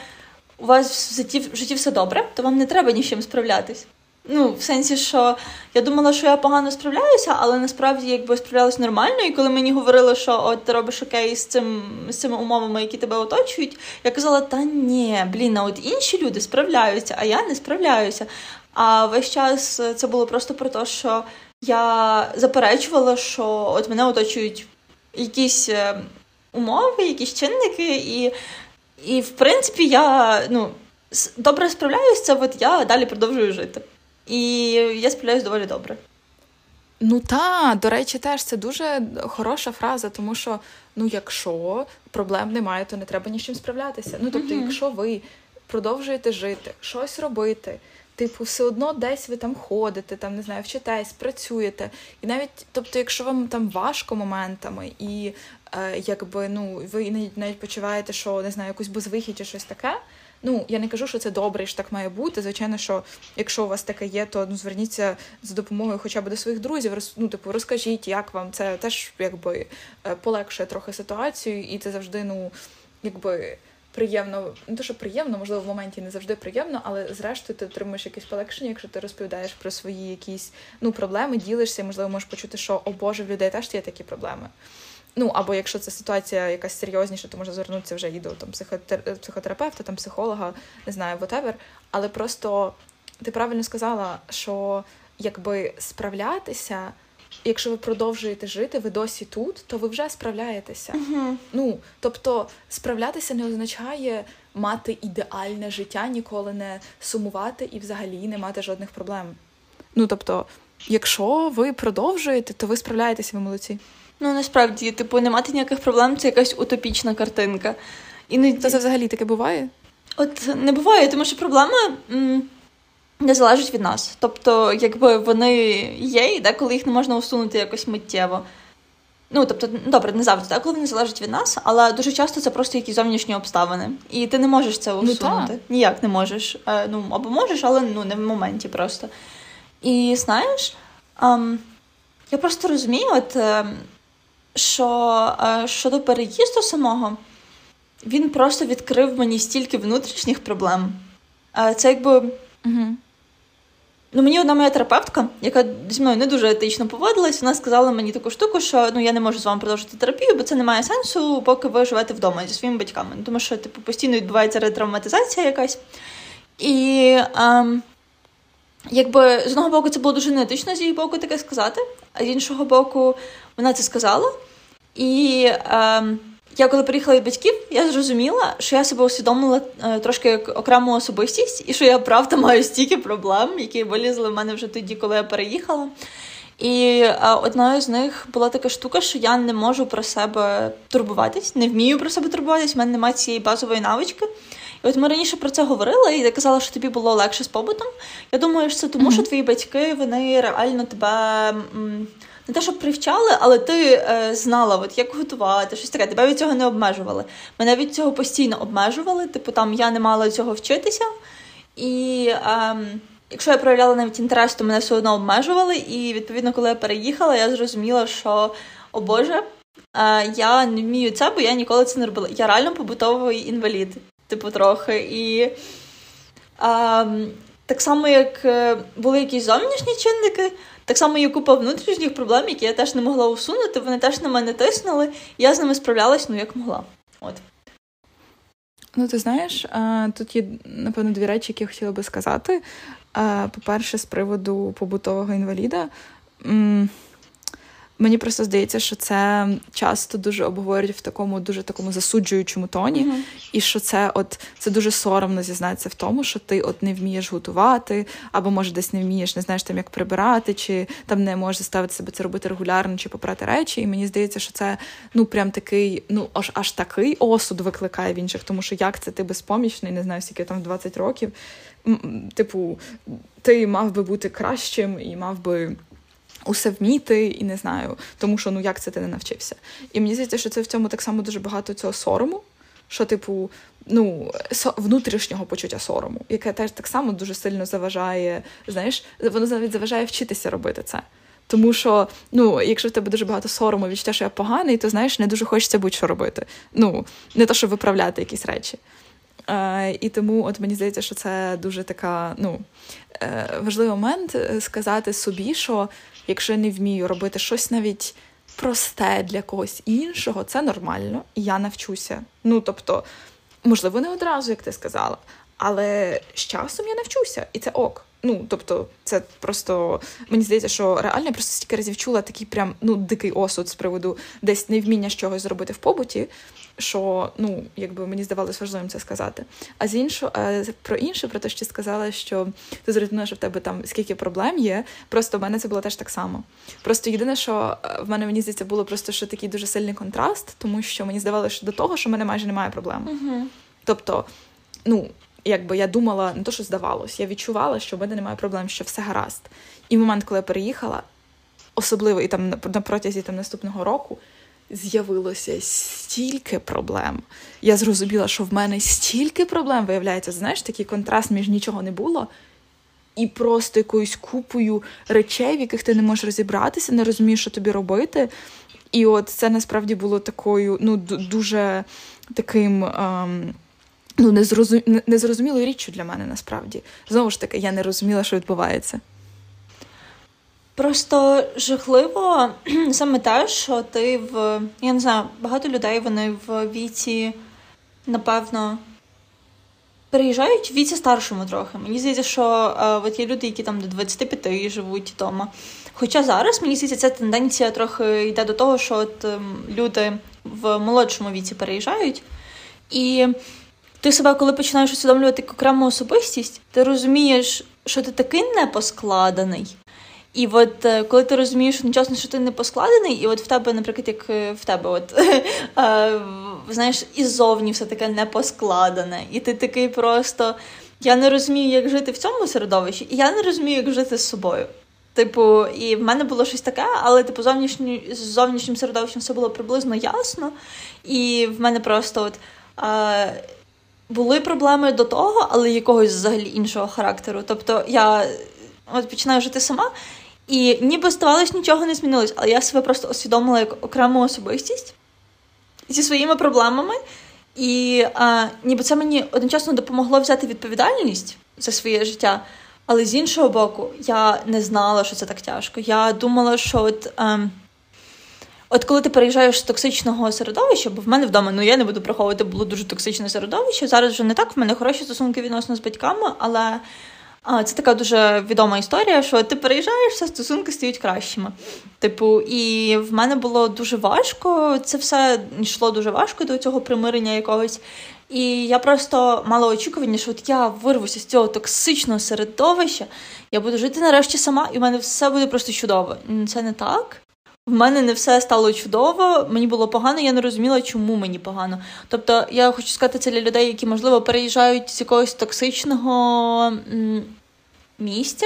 [SPEAKER 1] у вас в житті, в житті все добре, то вам не треба ні з чим справлятись. Ну, в сенсі, що я думала, що я погано справляюся, але насправді якби справлялась нормально. І коли мені говорили, що от ти робиш окей з цим з цими умовами, які тебе оточують, я казала, та ні, блін, а от інші люди справляються, а я не справляюся. А весь час це було просто про те, що я заперечувала, що от мене оточують якісь е, умови, якісь чинники, і, і в принципі, я ну, добре справляюся, от я далі продовжую жити. І я справляюсь доволі добре.
[SPEAKER 2] Ну та, до речі, теж це дуже хороша фраза, тому що ну, якщо проблем немає, то не треба ні з чим справлятися. Ну тобто, mm-hmm. якщо ви продовжуєте жити, щось робити, Типу, все одно десь ви там ходите, там не знаю, вчитесь, працюєте. І навіть, тобто, якщо вам там важко моментами, і якби ну ви навіть навіть почуваєте, що не знаю, якусь безвихідь чи щось таке. Ну, я не кажу, що це добре, що так має бути. Звичайно, що якщо у вас таке є, то ну зверніться за допомогою хоча б до своїх друзів. Ну, типу, розкажіть, як вам це теж якби е, полегшує трохи ситуацію, і це завжди, ну, якби приємно, не то, що приємно, можливо, в моменті не завжди приємно, але зрештою ти отримуєш якесь полегшення, якщо ти розповідаєш про свої якісь ну, проблеми, ділишся, і, можливо, можеш почути, що о Боже, в людей теж є такі проблеми. Ну, або якщо це ситуація якась серйозніша, то можна звернутися вже і до там, психотерапевта, там, психолога, не знаю, whatever. Але просто ти правильно сказала, що якби справлятися якщо ви продовжуєте жити, ви досі тут, то ви вже справляєтеся.
[SPEAKER 1] uh
[SPEAKER 2] Ну тобто справлятися не означає мати ідеальне життя, ніколи не сумувати і взагалі не мати жодних проблем. Ну тобто, якщо ви продовжуєте, то ви справляєтеся, ви молодці.
[SPEAKER 1] Ну насправді, типу, не мати ніяких проблем це якась утопічна картинка.
[SPEAKER 2] І не... То це взагалі таке буває?
[SPEAKER 1] От не буває, тому що проблема. М- не залежить від нас. Тобто, якби вони є, і деколи їх не можна усунути якось миттєво. Ну, тобто, добре, не завжди, так, коли вони залежать від нас, але дуже часто це просто якісь зовнішні обставини. І ти не можеш це ну, усунути. Ну, Ніяк не можеш. Е, ну, Або можеш, але ну, не в моменті просто. І знаєш, ем, я просто розумію, от, е, що е, щодо переїзду самого, він просто відкрив мені стільки внутрішніх проблем. Е, це якби.
[SPEAKER 2] Угу.
[SPEAKER 1] Ну, мені одна моя терапевтка, яка зі мною не дуже етично поводилась, вона сказала мені таку штуку, що ну я не можу з вами продовжити терапію, бо це не має сенсу, поки ви живете вдома зі своїми батьками. Тому що типу постійно відбувається ретравматизація якась. І ем, якби з одного боку це було дуже неетично з її боку таке сказати, а з іншого боку, вона це сказала. І е, я коли приїхала від батьків, я зрозуміла, що я себе усвідомила е, трошки як окрему особистість, і що я правда маю стільки проблем, які вилізли в мене вже тоді, коли я переїхала. І е, одною з них була така штука, що я не можу про себе турбуватись, не вмію про себе турбуватись, в мене немає цієї базової навички. І от ми раніше про це говорили, і ти казала, що тобі було легше з побутом. Я думаю, що це тому, mm-hmm. що твої батьки вони реально тебе не те, щоб привчали, але ти е, знала, от як готувати, щось таке. Тебе від цього не обмежували. Мене від цього постійно обмежували. Типу, там я не мала цього вчитися. І е, якщо я проявляла навіть інтерес, то мене все одно обмежували. І відповідно, коли я переїхала, я зрозуміла, що о Боже, е, я не вмію це, бо я ніколи це не робила. Я реально побутовий інвалід, типу, трохи. І е, так само, як е, були якісь зовнішні чинники. Так само є купа внутрішніх проблем, які я теж не могла усунути, вони теж на мене тиснули, я з ними справлялась ну як могла. От.
[SPEAKER 2] Ну, ти знаєш, тут є, напевно, дві речі, які я хотіла би сказати. По-перше, з приводу побутового інваліда. Мені просто здається, що це часто дуже обговорюють в такому дуже такому засуджуючому тоні, mm-hmm. і що це от це дуже соромно зізнатися в тому, що ти от не вмієш готувати, або може десь не вмієш, не знаєш там, як прибирати, чи там не можеш заставити себе це робити регулярно, чи попрати речі. І мені здається, що це ну прям такий, ну аж аж такий осуд викликає в інших, тому що як це ти безпомічний, не знаю, скільки там 20 років. Типу, ти мав би бути кращим і мав би усе вміти і не знаю, тому що ну як це ти не навчився. І мені здається, що це в цьому так само дуже багато цього сорому, що, типу, ну, внутрішнього почуття сорому, яке теж так само дуже сильно заважає, знаєш, воно навіть заважає вчитися робити це. Тому що, ну, якщо в тебе дуже багато сорому, відчуття, що я поганий, то знаєш, не дуже хочеться будь-що робити. Ну, не то, щоб виправляти якісь речі. Е, І тому, от мені здається, що це дуже така, ну, е, важливий момент е, сказати собі, що якщо я не вмію робити щось навіть просте для когось іншого, це нормально, і я навчуся. Ну тобто, можливо, не одразу, як ти сказала, але з часом я навчуся, і це ок. Ну, тобто, це просто мені здається, що реально я просто стільки разів чула такий прям ну дикий осуд з приводу десь невміння чогось зробити в побуті, що ну, якби мені здавалось важливим це сказати. А з іншого, про інше, про те, що сказала, що ти зрозуміла, що в тебе там скільки проблем є. Просто в мене це було теж так само. Просто єдине, що е, в мене мені здається, було просто що такий дуже сильний контраст, тому що мені здавалося що до того, що в мене майже немає проблем.
[SPEAKER 1] uh
[SPEAKER 2] Тобто, ну якби я думала, не то, що здавалось, я відчувала, що в мене немає проблем, що все гаразд. І в момент, коли я переїхала, особливо і там на протязі там наступного року. З'явилося стільки проблем. Я зрозуміла, що в мене стільки проблем виявляється. Знаєш, такий контраст між нічого не було, і просто якоюсь купою речей, в яких ти не можеш розібратися, не розумієш, що тобі робити. І от це насправді було такою, ну, дуже таким. Ем, ну, незрозум... незрозумілою річчю для мене насправді. Знову ж таки, я не розуміла, що відбувається.
[SPEAKER 1] Просто жахливо саме те, що ти в. Я не знаю, багато людей вони в віці, напевно, переїжджають в віці старшому трохи. Мені здається, що а, от є люди, які там до 25 живуть вдома. Хоча зараз, мені здається, ця тенденція трохи йде до того, що от ем, люди в молодшому віці переїжджають. І ти себе, коли починаєш усвідомлювати окрему особистість, ти розумієш, що ти такий непоскладений. І от е, коли ти розумієш одночасно, що ти не поскладений, і от в тебе, наприклад, як е, в тебе, от е, знаєш, іззовні все таке не поскладене, і ти такий просто. Я не розумію, як жити в цьому середовищі, і я не розумію, як жити з собою. Типу, і в мене було щось таке, але типу зовнішні, з зовнішнім середовищем все було приблизно ясно. І в мене просто от. Були проблеми до того, але якогось взагалі іншого характеру. Тобто я от починаю жити сама, і ніби здавалось, нічого не змінилось, але я себе просто усвідомила як окрему особистість зі своїми проблемами. І а, ніби це мені одночасно допомогло взяти відповідальність за своє життя. Але з іншого боку, я не знала, що це так тяжко. Я думала, що от. Ем, От коли ти переїжджаєш з токсичного середовища, бо в мене вдома, ну я не буду приховувати, було дуже токсичне середовище. Зараз вже не так, в мене хороші стосунки відносно з батьками, але це така дуже відома історія, що ти переїжджаєш, все стосунки стають кращими. Типу, і в мене було дуже важко. Це все йшло дуже важко до цього примирення якогось. І я просто мала очікування, що от я вирвуся з цього токсичного середовища, я буду жити нарешті сама, і в мене все буде просто чудово. Це не так. В мене не все стало чудово, мені було погано, я не розуміла, чому мені погано. Тобто, я хочу сказати це для людей, які, можливо, переїжджають з якогось токсичного місця,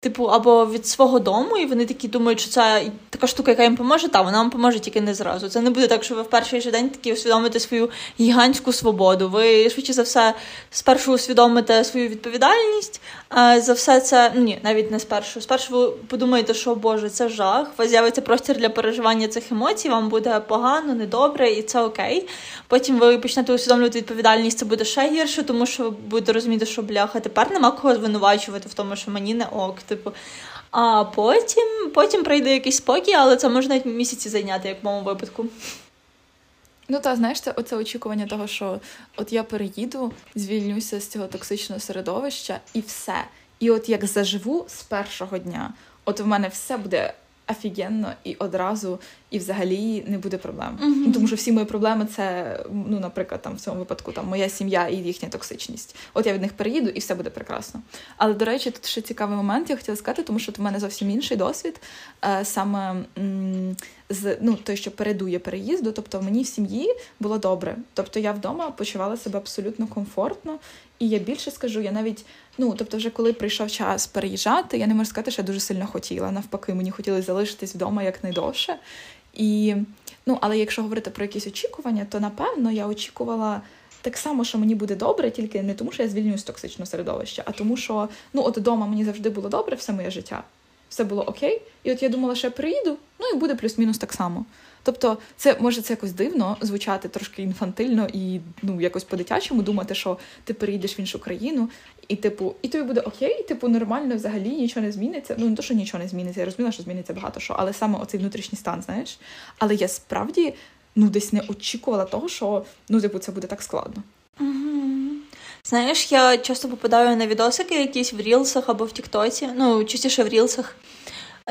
[SPEAKER 1] Типу, або від свого дому, і вони такі думають, що це така штука, яка їм поможе, та вона вам поможе тільки не зразу. Це не буде так, що ви в перший же день такі усвідомите свою гігантську свободу. Ви швидше за все спершу усвідомите свою відповідальність. А за все це ну ні, навіть не спершу. Спершу ви подумаєте, що Боже, це жах. У вас з'явиться простір для переживання цих емоцій, вам буде погано, недобре, і це окей. Потім ви почнете усвідомлювати відповідальність, це буде ще гірше, тому що ви будете розуміти, що бляха, тепер нема кого звинувачувати в тому, що мені не ок типу. А потім потім прийде якийсь спокій, але це можна місяці зайняти, як в моєму випадку.
[SPEAKER 2] Ну, та знаєш, це оце очікування того, що от я переїду, звільнюся з цього токсичного середовища і все. І от як заживу з першого дня, от в мене все буде офігенно і одразу, і взагалі не буде проблем.
[SPEAKER 1] Mm-hmm.
[SPEAKER 2] Тому що всі мої проблеми це, ну, наприклад, там в цьому випадку там моя сім'я і їхня токсичність. От я від них переїду, і все буде прекрасно. Але до речі, тут ще цікавий момент, я хотіла сказати, тому що в мене зовсім інший досвід. Е, саме з ну той, що передує переїзду, тобто мені в сім'ї було добре. Тобто я вдома почувала себе абсолютно комфортно, і я більше скажу, я навіть ну тобто, вже коли прийшов час переїжджати, я не можу сказати, що я дуже сильно хотіла. Навпаки, мені хотілося залишитись вдома якнайдовше. І ну, але якщо говорити про якісь очікування, то напевно я очікувала. Так само, що мені буде добре, тільки не тому, що я звільнююсь з токсичного середовища, а тому, що ну от вдома мені завжди було добре все моє життя все було окей. І от я думала, що я приїду, ну і буде плюс-мінус так само. Тобто, це може це якось дивно звучати трошки інфантильно і ну якось по-дитячому думати, що ти переїдеш в іншу країну, і типу, і тобі буде окей, типу, нормально взагалі нічого не зміниться. Ну не то, що нічого не зміниться, я розуміла, що зміниться багато що, але саме оцей внутрішній стан, знаєш. Але я справді ну десь не очікувала того, що ну типу це буде так складно.
[SPEAKER 1] Знаєш, я часто попадаю на відосики якісь в Рілсах або в Тіктоці, ну, частіше в Рілсах.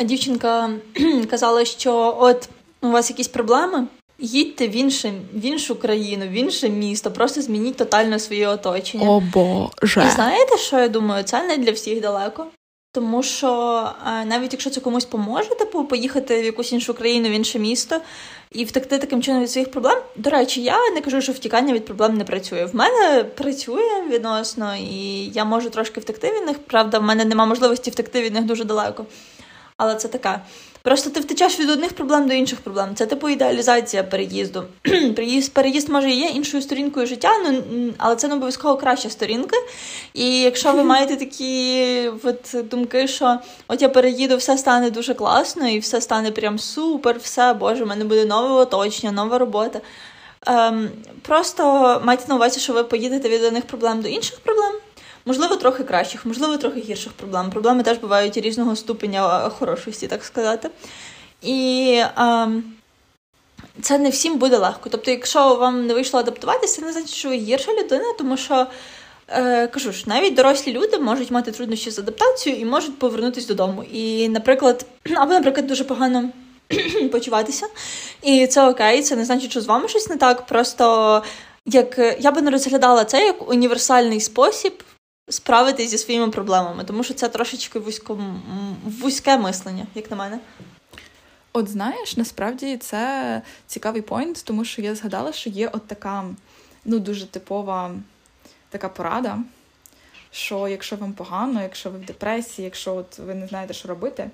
[SPEAKER 1] Дівчинка казала, що от у вас якісь проблеми, їдьте в інше, в іншу країну, в інше місто, просто змініть тотально своє оточення.
[SPEAKER 2] О Боже.
[SPEAKER 1] І знаєте, що я думаю? Це не для всіх далеко. Тому що навіть якщо це комусь поможе, типу поїхати в якусь іншу країну, в інше місто і втекти таким чином від своїх проблем. До речі, я не кажу, що втікання від проблем не працює. В мене працює відносно, і я можу трошки втекти від них. Правда, в мене немає можливості втекти від них дуже далеко. Але це така. Просто ти втечеш від одних проблем до інших проблем. Це типу ідеалізація переїзду. Переїзд, переїзд може є іншою сторінкою життя, ну але це не обов'язково краща сторінка. І якщо ви маєте такі от думки, що от я переїду, все стане дуже класно, і все стане прям супер, все, боже, в мене буде нове оточення, нова робота. Ем, Просто майте на увазі, що ви поїдете від одних проблем до інших проблем. Можливо, трохи кращих, можливо, трохи гірших проблем. Проблеми теж бувають різного ступеня хорошості, так сказати. І а, це не всім буде легко. Тобто, якщо вам не вийшло адаптуватися, це не значить, що ви гірша людина, тому що. Е, кажу ж, навіть дорослі люди можуть мати труднощі з адаптацією і можуть повернутися додому. І, наприклад, або, наприклад, дуже погано почуватися. І це окей, це не значить, що з вами щось не так. Просто як я би не розглядала це як універсальний спосіб справитись зі своїми проблемами, тому що це трошечки вузько, вузьке мислення, як на мене.
[SPEAKER 2] От знаєш, насправді це цікавий поінт, тому що я згадала, що є от така ну, дуже типова така порада, що якщо вам погано, якщо ви в депресії, якщо от ви не знаєте, що робити,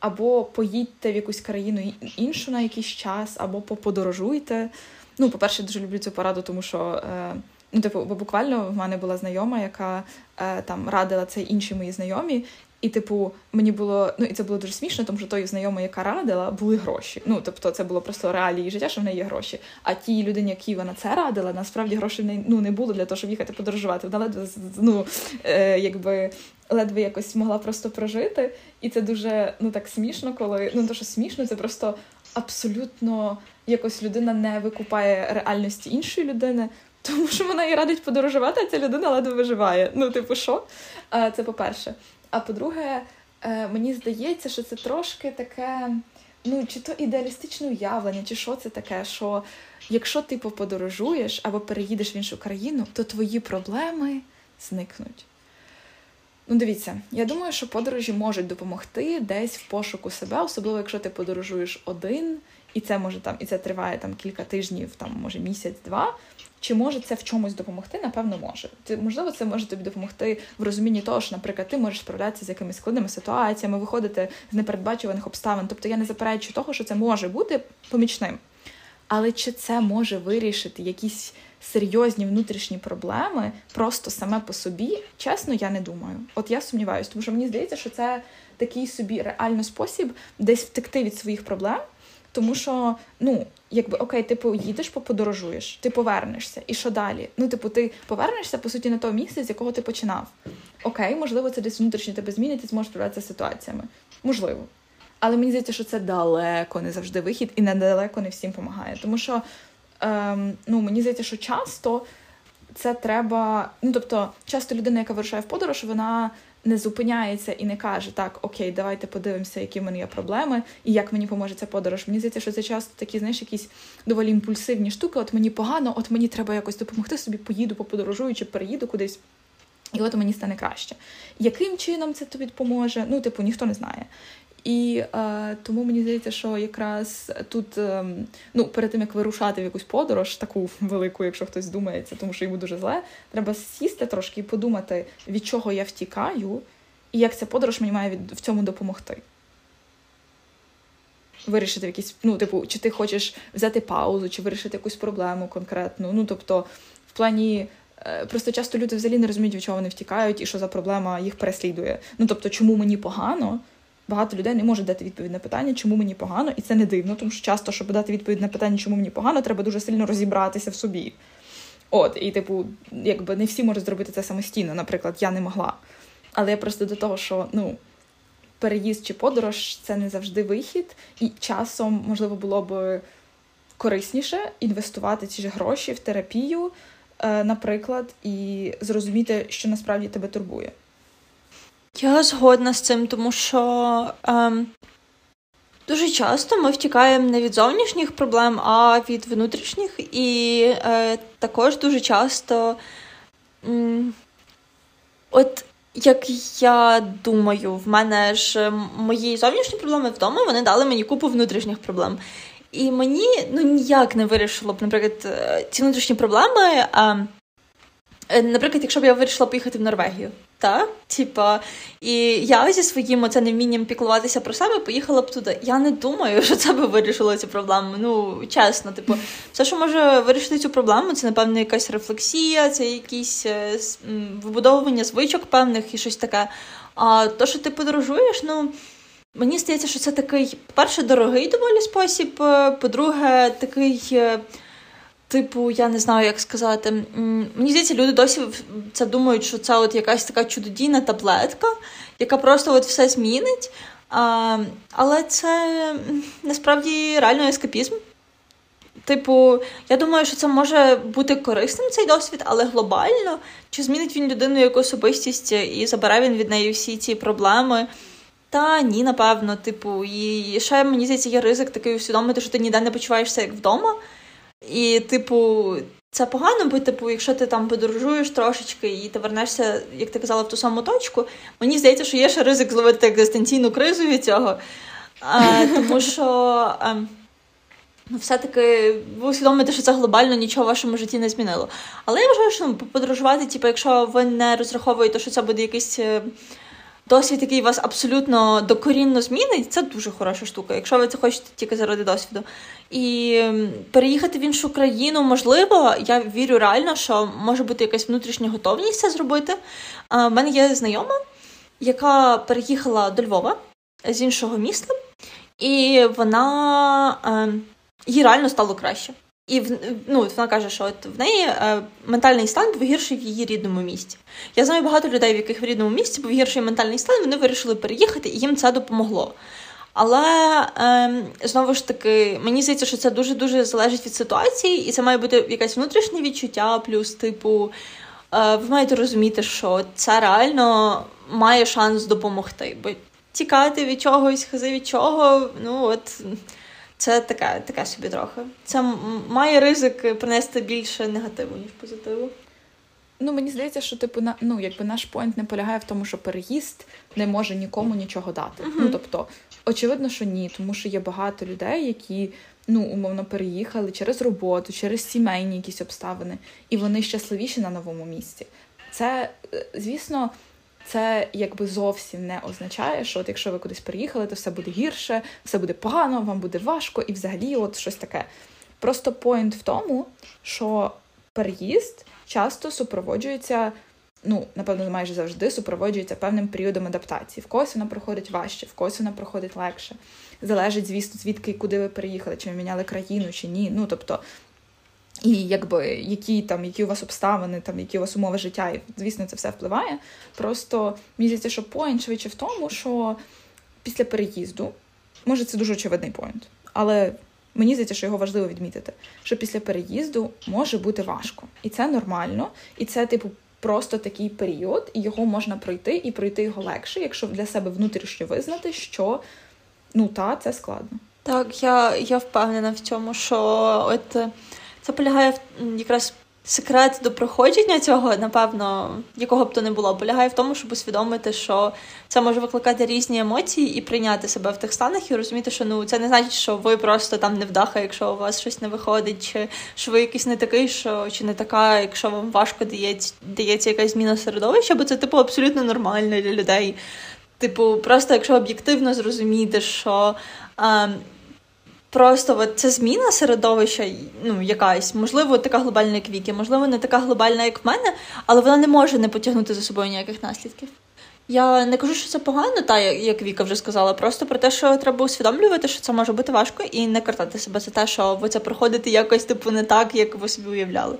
[SPEAKER 2] або поїдьте в якусь країну іншу на якийсь час, або поподорожуйте. Ну, по-перше, дуже люблю цю пораду, тому що. Е, Ну, типу, бо буквально в мене була знайома, яка е, там радила це інші мої знайомі. І, типу, мені було, ну і це було дуже смішно, тому що той знайомий, яка радила, були гроші. Ну, тобто, це було просто реалії життя, що в неї є гроші. А тій людині, якій вона це радила, насправді грошей не ну, не було для того, щоб їхати подорожувати. Вона ледве ну, е, якби ледве якось могла просто прожити. І це дуже ну так смішно, коли ну то, що смішно, це просто абсолютно якось людина не викупає реальності іншої людини. Тому що вона їй радить подорожувати, а ця людина ледве виживає. Ну, типу, що? Це по-перше. А по-друге, е, мені здається, що це трошки таке. Ну, чи то ідеалістичне уявлення, чи що це таке, що якщо ти подорожуєш або переїдеш в іншу країну, то твої проблеми зникнуть. Ну, дивіться, я думаю, що подорожі можуть допомогти десь в пошуку себе, особливо якщо ти подорожуєш один, і це може там, і це триває там кілька тижнів, там може місяць-два. Чи може це в чомусь допомогти? Напевно, може. Ти можливо, це може тобі допомогти в розумінні того, що, наприклад, ти можеш справлятися з якимись складними ситуаціями, виходити з непередбачуваних обставин. Тобто я не заперечую того, що це може бути помічним. Але чи це може вирішити якісь серйозні внутрішні проблеми просто саме по собі? Чесно, я не думаю. От я сумніваюся, тому що мені здається, що це такий собі реально спосіб десь втекти від своїх проблем. Тому що, ну, якби окей, ти поїдеш, поподорожуєш, ти повернешся. І що далі? Ну, типу, ти повернешся, по суті, на того місце, з якого ти починав. Окей, можливо, це десь внутрішньо тебе змінить, ти зможеш справлятися з ситуаціями. Можливо. Але мені здається, що це далеко не завжди вихід, і недалеко не всім допомагає. Тому що ем, ну, мені здається, що часто це треба. Ну, тобто, часто людина, яка вирушає в подорож, вона не зупиняється і не каже, так, окей, давайте подивимося, які в мене є проблеми, і як мені поможе ця подорож. Мені здається, що це часто такі, знаєш, якісь доволі імпульсивні штуки. От мені погано, от мені треба якось допомогти собі, поїду, поподорожую чи переїду кудись. І от мені стане краще. Яким чином це тобі допоможе? Ну, типу, ніхто не знає. І е, тому мені здається, що якраз тут, е, ну, перед тим як вирушати в якусь подорож, таку велику, якщо хтось думається, тому що йому дуже зле, треба сісти трошки і подумати, від чого я втікаю, і як ця подорож мені має від, в цьому допомогти. Вирішити якісь, ну, типу, чи ти хочеш взяти паузу, чи вирішити якусь проблему конкретну. Ну, тобто, в плані. Е, просто часто люди взагалі не розуміють, від чого вони втікають, і що за проблема їх переслідує. Ну тобто, чому мені погано, багато людей не можуть дати відповідь на питання, чому мені погано, і це не дивно, тому що часто, щоб дати відповідь на питання, чому мені погано, треба дуже сильно розібратися в собі. От, і, типу, якби не всі можуть зробити це самостійно, наприклад, я не могла. Але я просто до того, що ну, переїзд чи подорож це не завжди вихід, і часом, можливо, було б корисніше інвестувати ці ж гроші в терапію, е, наприклад, і зрозуміти, що насправді тебе турбує.
[SPEAKER 1] Я згодна з цим, тому що ем, дуже часто ми втікаємо не від зовнішніх проблем, а від внутрішніх. І е, також дуже часто, м, от як я думаю, в мене ж мої зовнішні проблеми вдома вони дали мені купу внутрішніх проблем. І мені ну ніяк не вирішило б, наприклад, е, ці внутрішні проблеми. Ем, Е, наприклад, якщо б я вирішила поїхати в Норвегію, так? Типа, і я зі своїм оце невмінням піклуватися про себе поїхала б туди. Я не думаю, що це би вирішило цю проблему. Ну, чесно, типу, все, що може вирішити цю проблему, це, напевно, якась рефлексія, це якісь е, вибудовування звичок певних і щось таке. А то, що ти подорожуєш, ну. Мені здається, що це такий, по-перше, дорогий доволі спосіб. Е, по-друге, такий Типу, я не знаю, як сказати. Мені здається, люди досі це думають, що це от якась така чудодійна таблетка, яка просто от все змінить. А, Але це насправді реально ескапізм. Типу, я думаю, що це може бути корисним цей досвід, але глобально чи змінить він людину як особистість і забере він від неї всі ці проблеми? Та ні, напевно, типу, і ще мені здається, є ризик такий усвідомити, що ти ніде не почуваєшся як вдома. І, типу, це погано, бо, типу, якщо ти там подорожуєш трошечки і ти вернешся, як ти казала, в ту саму точку, мені здається, що є ще ризик зловити екзистенційну кризу від цього. А, Тому що а, ем, ну, все-таки ви усвідомите, що це глобально нічого в вашому житті не змінило. Але я вважаю, що ну, подорожувати, типу, якщо ви не розраховуєте, що це буде якийсь. Досвід, який вас абсолютно докорінно змінить, це дуже хороша штука, якщо ви це хочете тільки заради досвіду. І переїхати в іншу країну можливо, я вірю реально, що може бути якась внутрішня готовність це зробити. У мене є знайома, яка переїхала до Львова з іншого міста, і вона ем, їй реально стало краще. І ну, вона каже, що от в неї е, ментальний стан був гірший в її рідному місті. Я знаю багато людей, в яких в рідному місті був гірший ментальний стан, вони вирішили переїхати, і їм це допомогло. Але ем, знову ж таки, мені здається, що це дуже-дуже залежить від ситуації, і це має бути якесь внутрішнє відчуття, плюс, типу, е, ви маєте розуміти, що це реально має шанс допомогти. Бо тікати від чогось, хази від чого, ну от. Це таке таке собі трохи. Це має ризик принести більше негативу, ніж позитиву.
[SPEAKER 2] Ну, мені здається, що типу на ну, якби наш поінт не полягає в тому, що переїзд не може нікому нічого дати. Uh-huh. Ну тобто, очевидно, що ні, тому що є багато людей, які ну умовно переїхали через роботу, через сімейні якісь обставини, і вони щасливіші на новому місці. Це, е, звісно, це якби зовсім не означає, що от якщо ви кудись приїхали, то все буде гірше, все буде погано, вам буде важко, і взагалі, от щось таке. Просто поінт в тому, що переїзд часто супроводжується. Ну, напевно, майже завжди супроводжується певним періодом адаптації. В когось вона проходить важче, в когось вона проходить легше. Залежить, звісно, звідки і куди ви переїхали, чи ви міняли країну, чи ні. Ну, тобто, і якби які там, які у вас обставини, там які у вас умови життя, і звісно, це все впливає. Просто мені здається, що point швидше в тому, що після переїзду, може, це дуже очевидний point, але мені здається, що його важливо відмітити, що після переїзду може бути важко, і це нормально, і це, типу, просто такий період, і його можна пройти, і пройти його легше, якщо для себе внутрішньо визнати, що ну та це складно.
[SPEAKER 1] Так, я я впевнена в цьому, що от це полягає в якраз секрет до проходження цього, напевно, якого б то не було, полягає в тому, щоб усвідомити, що це може викликати різні емоції і прийняти себе в тих станах, і розуміти, що ну це не значить, що ви просто там не вдаха, якщо у вас щось не виходить, чи що ви якийсь не такий, що чи не така, якщо вам важко дається, дається якась зміна середовища, бо це типу абсолютно нормально для людей. Типу, просто якщо об'єктивно зрозуміти, що. А, Просто от це зміна середовища, ну якась, можливо, така глобальна, як Віки, можливо, не така глобальна, як в мене, але вона не може не потягнути за собою ніяких наслідків. Я не кажу, що це погано, та як Віка вже сказала, просто про те, що треба усвідомлювати, що це може бути важко, і не картати себе за те, що ви це проходите якось типу не так, як ви собі уявляли.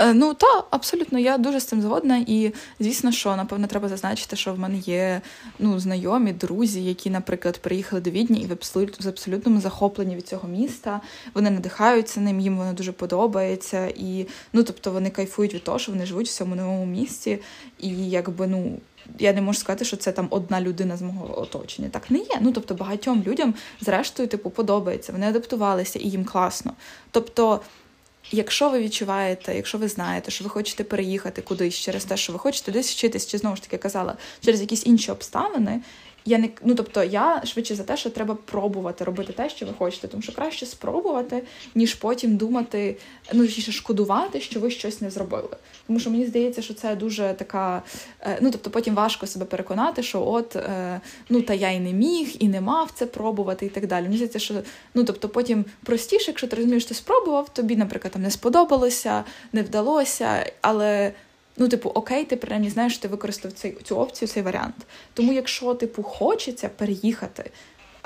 [SPEAKER 2] Е, ну так, абсолютно, я дуже з цим згодна. І звісно, що напевно треба зазначити, що в мене є ну, знайомі, друзі, які, наприклад, приїхали до Відні і в абсолют, в абсолютному захопленні від цього міста. Вони надихаються ним, їм воно дуже подобається. І ну, тобто вони кайфують від того, що вони живуть в цьому новому місті. І якби ну. Я не можу сказати, що це там одна людина з мого оточення. Так не є. Ну тобто багатьом людям, зрештою, типу, подобається. Вони адаптувалися і їм класно. Тобто Якщо ви відчуваєте, якщо ви знаєте, що ви хочете переїхати кудись через те, що ви хочете десь вчитись, чи знову ж таки казала, через якісь інші обставини, я не ну тобто я швидше за те, що треба пробувати робити те, що ви хочете, тому що краще спробувати, ніж потім думати, ну точніше шкодувати, що ви щось не зробили. Тому що мені здається, що це дуже така. Е, ну тобто, потім важко себе переконати, що от е, ну та я й не міг, і не мав це пробувати, і так далі. Мені здається, що ну тобто, потім простіше, якщо ти розумієш, що ти спробував, тобі, наприклад, там не сподобалося, не вдалося, але. Ну, типу, окей, ти принаймні знаєш, що ти використав цей, цю опцію, цей варіант. Тому, якщо, типу, хочеться переїхати,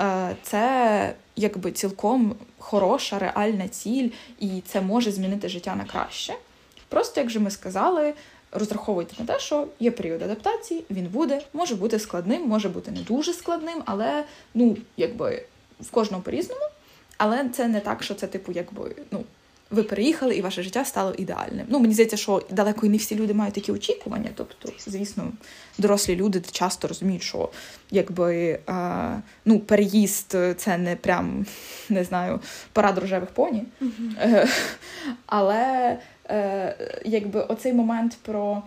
[SPEAKER 2] е, це якби цілком хороша, реальна ціль, і це може змінити життя на краще. Просто, як же ми сказали, розраховуйте на те, що є період адаптації, він буде, може бути складним, може бути не дуже складним, але ну, якби в кожному по-різному. Але це не так, що це, типу, якби, ну ви переїхали і ваше життя стало ідеальним. Ну, мені здається, що далеко і не всі люди мають такі очікування. Тобто, звісно, дорослі люди часто розуміють, що якби а, ну, переїзд це не прям не знаю, парад рожевих поні. Mm-hmm. Але е, якби оцей момент про.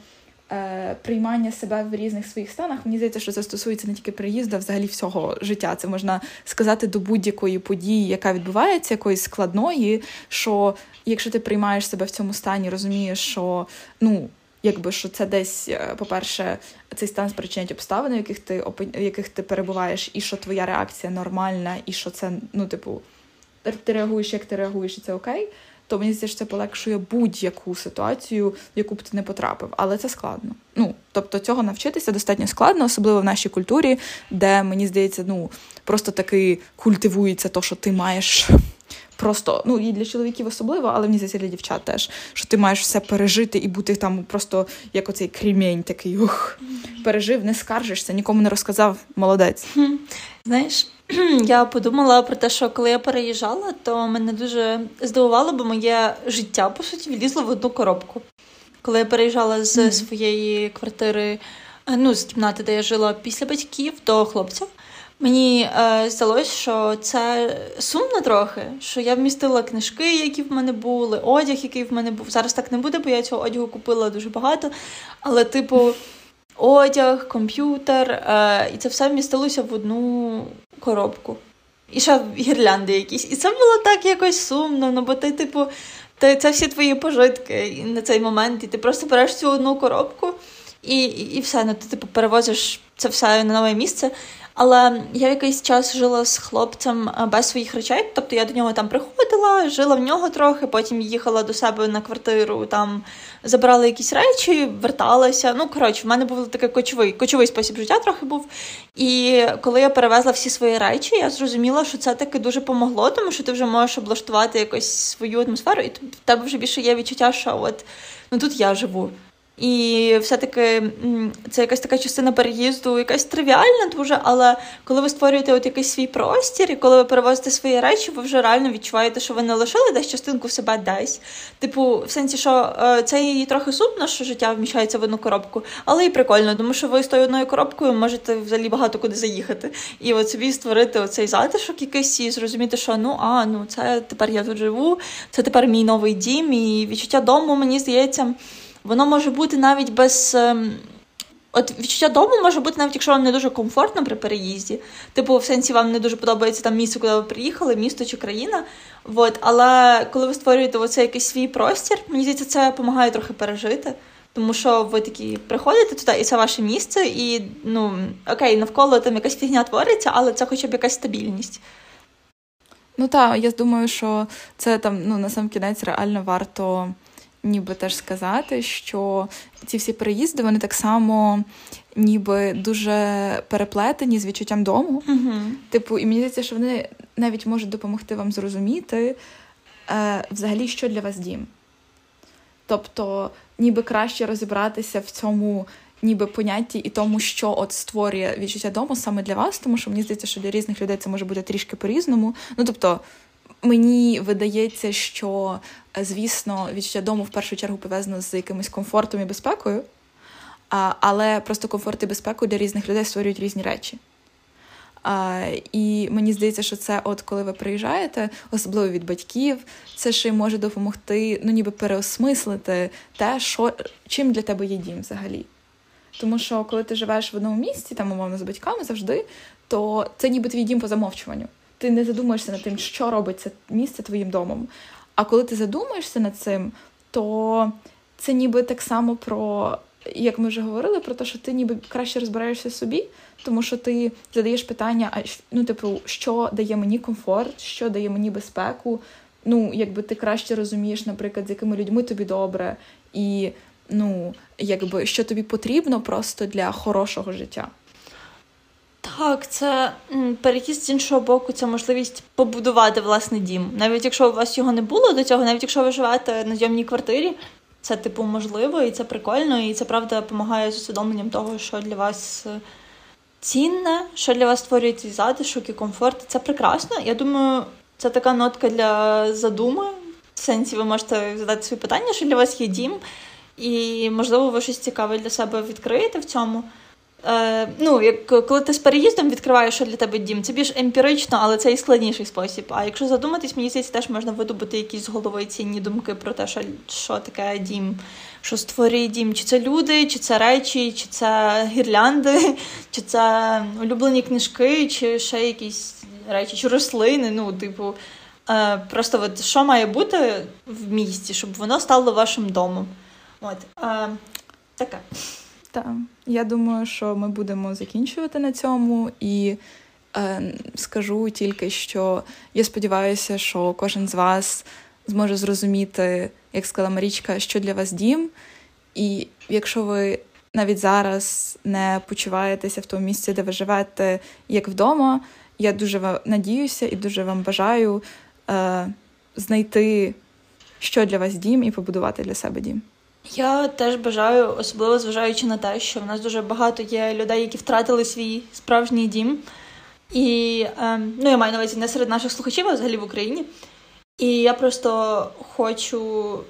[SPEAKER 2] Е, приймання себе в різних своїх станах. Мені здається, що це стосується не тільки приїзду, а взагалі всього життя. Це можна сказати до будь-якої події, яка відбувається, якоїсь складної. Що якщо ти приймаєш себе в цьому стані, розумієш, що ну. Якби що це десь, е, по-перше, цей стан спричинять обставини, в яких ти в яких ти перебуваєш, і що твоя реакція нормальна, і що це, ну, типу, ти реагуєш, як ти реагуєш, і це окей то мені здається, це полегшує будь-яку ситуацію, в яку б ти не потрапив. Але це складно. Ну тобто цього навчитися достатньо складно, особливо в нашій культурі, де мені здається, ну просто таки культивується то, що ти маєш просто ну і для чоловіків особливо, але мені здається, для дівчат теж, що ти маєш все пережити і бути там просто як оцей крімень такий ух, пережив, не скаржишся, нікому не розказав, молодець.
[SPEAKER 1] Знаєш, я подумала про те, що коли я переїжджала, то мене дуже здивувало, бо моє життя по суті влізло в одну коробку. Коли я переїжджала з mm-hmm. своєї квартири, е, ну з кімнати, де я жила після батьків до хлопців. Мені е, здалося, що це сумно трохи, що я вмістила книжки, які в мене були, одяг, який в мене був. Зараз так не буде, бо я цього одягу купила дуже багато. Але, типу, одяг, комп'ютер, е, і це все вмістилося в одну коробку. І ще гірлянди якісь. І це було так якось сумно, ну бо ти, типу, ти, це всі твої пожитки на цей момент, і ти просто береш цю одну коробку і, і, і все. Ну, ти типу перевозиш це все на нове місце. Але я якийсь час жила з хлопцем е, без своїх речей. Тобто я до нього там приходила, жила в нього трохи, потім їхала до себе на квартиру, там забирала якісь речі, верталася. Ну, коротше, в мене був такий кочовий кочовий спосіб життя трохи був. І коли я перевезла всі свої речі, я зрозуміла, що це таки дуже помогло, тому що ти вже можеш облаштувати якусь свою атмосферу, і в тебе вже більше є відчуття, що от ну тут я живу. І все-таки це якась така частина переїзду, якась тривіальна дуже, але коли ви створюєте от якийсь свій простір, і коли ви перевозите свої речі, ви вже реально відчуваєте, що ви не лишили десь частинку себе десь. Типу, в сенсі, що е, це і трохи сумно, що життя вміщається в одну коробку, але і прикольно, тому що ви з тою одною коробкою можете взагалі багато куди заїхати. І от собі створити оцей затишок якийсь і зрозуміти, що ну а ну це тепер я тут живу, це тепер мій новий дім, і відчуття дому, мені здається. Воно може бути навіть без. Ем, от відчуття дому може бути, навіть якщо вам не дуже комфортно при переїзді. Типу, в сенсі вам не дуже подобається там місце, куди ви приїхали, місто чи країна. От. Але коли ви створюєте оцей якийсь свій простір, мені здається, це допомагає трохи пережити. Тому що ви такі приходите туди, і це ваше місце, і ну окей, навколо там якась фігня твориться, але це хоча б якась стабільність.
[SPEAKER 2] Ну так, я думаю, що це там ну на сам кінець реально варто ніби теж сказати, що ці всі переїзди вони так само ніби дуже переплетені з відчуттям дому.
[SPEAKER 1] uh
[SPEAKER 2] Типу, і мені здається, що вони навіть можуть допомогти вам зрозуміти е, взагалі, що для вас дім. Тобто, ніби краще розібратися в цьому. Ніби понятті і тому, що от створює відчуття дому саме для вас, тому що мені здається, що для різних людей це може бути трішки по-різному. Ну тобто, Мені видається, що, е, звісно, відчуття дому в першу чергу пов'язано з якимось комфортом і безпекою, але просто комфорт і безпеку для різних людей створюють різні речі. А, І мені здається, що це, от коли ви приїжджаєте, особливо від батьків, це ще й може допомогти ну, ніби переосмислити те, що, чим для тебе є дім взагалі. Тому що коли ти живеш в одному місці, там, умовно, з батьками завжди, то це ніби твій дім по замовчуванню ти не задумуєшся над тим, що робить це місце твоїм домом. А коли ти задумаєшся над цим, то це ніби так само про, як ми вже говорили, про те, що ти ніби краще розбираєшся собі, тому що ти задаєш питання, а ну, типу, що дає мені комфорт, що дає мені безпеку. Ну, якби ти краще розумієш, наприклад, з якими людьми тобі добре, і ну, якби що тобі потрібно просто для хорошого життя.
[SPEAKER 1] Так, це переїзд з іншого боку, це можливість побудувати власний дім. Навіть якщо у вас його не було до цього, навіть якщо ви живете на зйомній квартирі, це типу можливо, і це прикольно, і це правда допомагає з усвідомленням того, що для вас е, цінне, що для вас створює цей затишок і комфорт. Це прекрасно. Я думаю, це така нотка для задуми. В сенсі ви можете задати свої питання, що для вас є дім, і можливо ви щось цікаве для себе відкриєте в цьому. Е, ну, як коли ти з переїздом відкриваєш, що для тебе дім, це більш емпірично, але це і складніший спосіб. А якщо задуматись, мені здається, теж можна видобути якісь з голови цінні думки про те, що що таке дім, що створює дім, чи це люди, чи це речі, чи це гірлянди, чи це улюблені книжки, чи ще якісь речі, чи рослини. Ну, типу, е, просто от що має бути в місті, щоб воно стало вашим домом. От, е, таке.
[SPEAKER 2] Так, я думаю, що ми будемо закінчувати на цьому, і е, скажу тільки, що я сподіваюся, що кожен з вас зможе зрозуміти, як сказала Марічка, що для вас дім. І якщо ви навіть зараз не почуваєтеся в тому місці, де ви живете, як вдома, я дуже надіюся і дуже вам бажаю е, знайти, що для вас дім, і побудувати для себе дім.
[SPEAKER 1] Я теж бажаю, особливо зважаючи на те, що в нас дуже багато є людей, які втратили свій справжній дім. І е, ну, я маю на увазі не серед наших слухачів, а взагалі в Україні. І я просто хочу,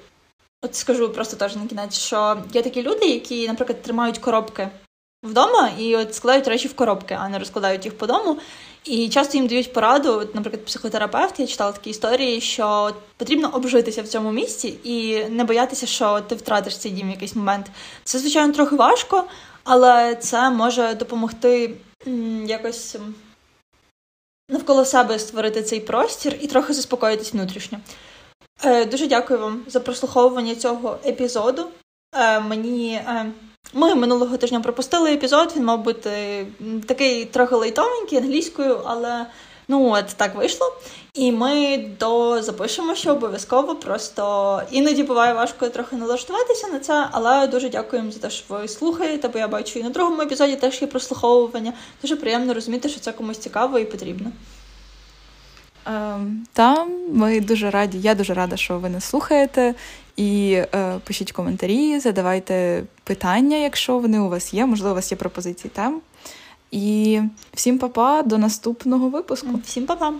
[SPEAKER 1] от скажу просто теж на кінець, що є такі люди, які, наприклад, тримають коробки вдома і от складають речі в коробки, а не розкладають їх по дому. І часто їм дають пораду, наприклад, психотерапевт, я читала такі історії, що потрібно обжитися в цьому місці і не боятися, що ти втратиш цей дім в якийсь момент. Це, звичайно, трохи важко, але це може допомогти якось навколо себе створити цей простір і трохи заспокоїтись внутрішньо. Е, Дуже дякую вам за прослуховування цього епізоду. Е, Мені е, ми минулого тижня пропустили епізод. Він мав бути такий трохи лейтовенький англійською, але ну от так вийшло. І ми дозапишемо ще обов'язково. Просто іноді буває важко трохи налаштуватися на це, але дуже дякуємо за те, що ви слухаєте, бо я бачу і на другому епізоді теж є прослуховування. Дуже приємно розуміти, що це комусь цікаво і потрібно.
[SPEAKER 2] Ем, та ми дуже раді. Я дуже рада, що ви нас слухаєте. І е, пишіть коментарі, задавайте питання, якщо вони у вас є. Можливо, у вас є пропозиції там. І всім па-па, до наступного випуску.
[SPEAKER 1] Всім па-па!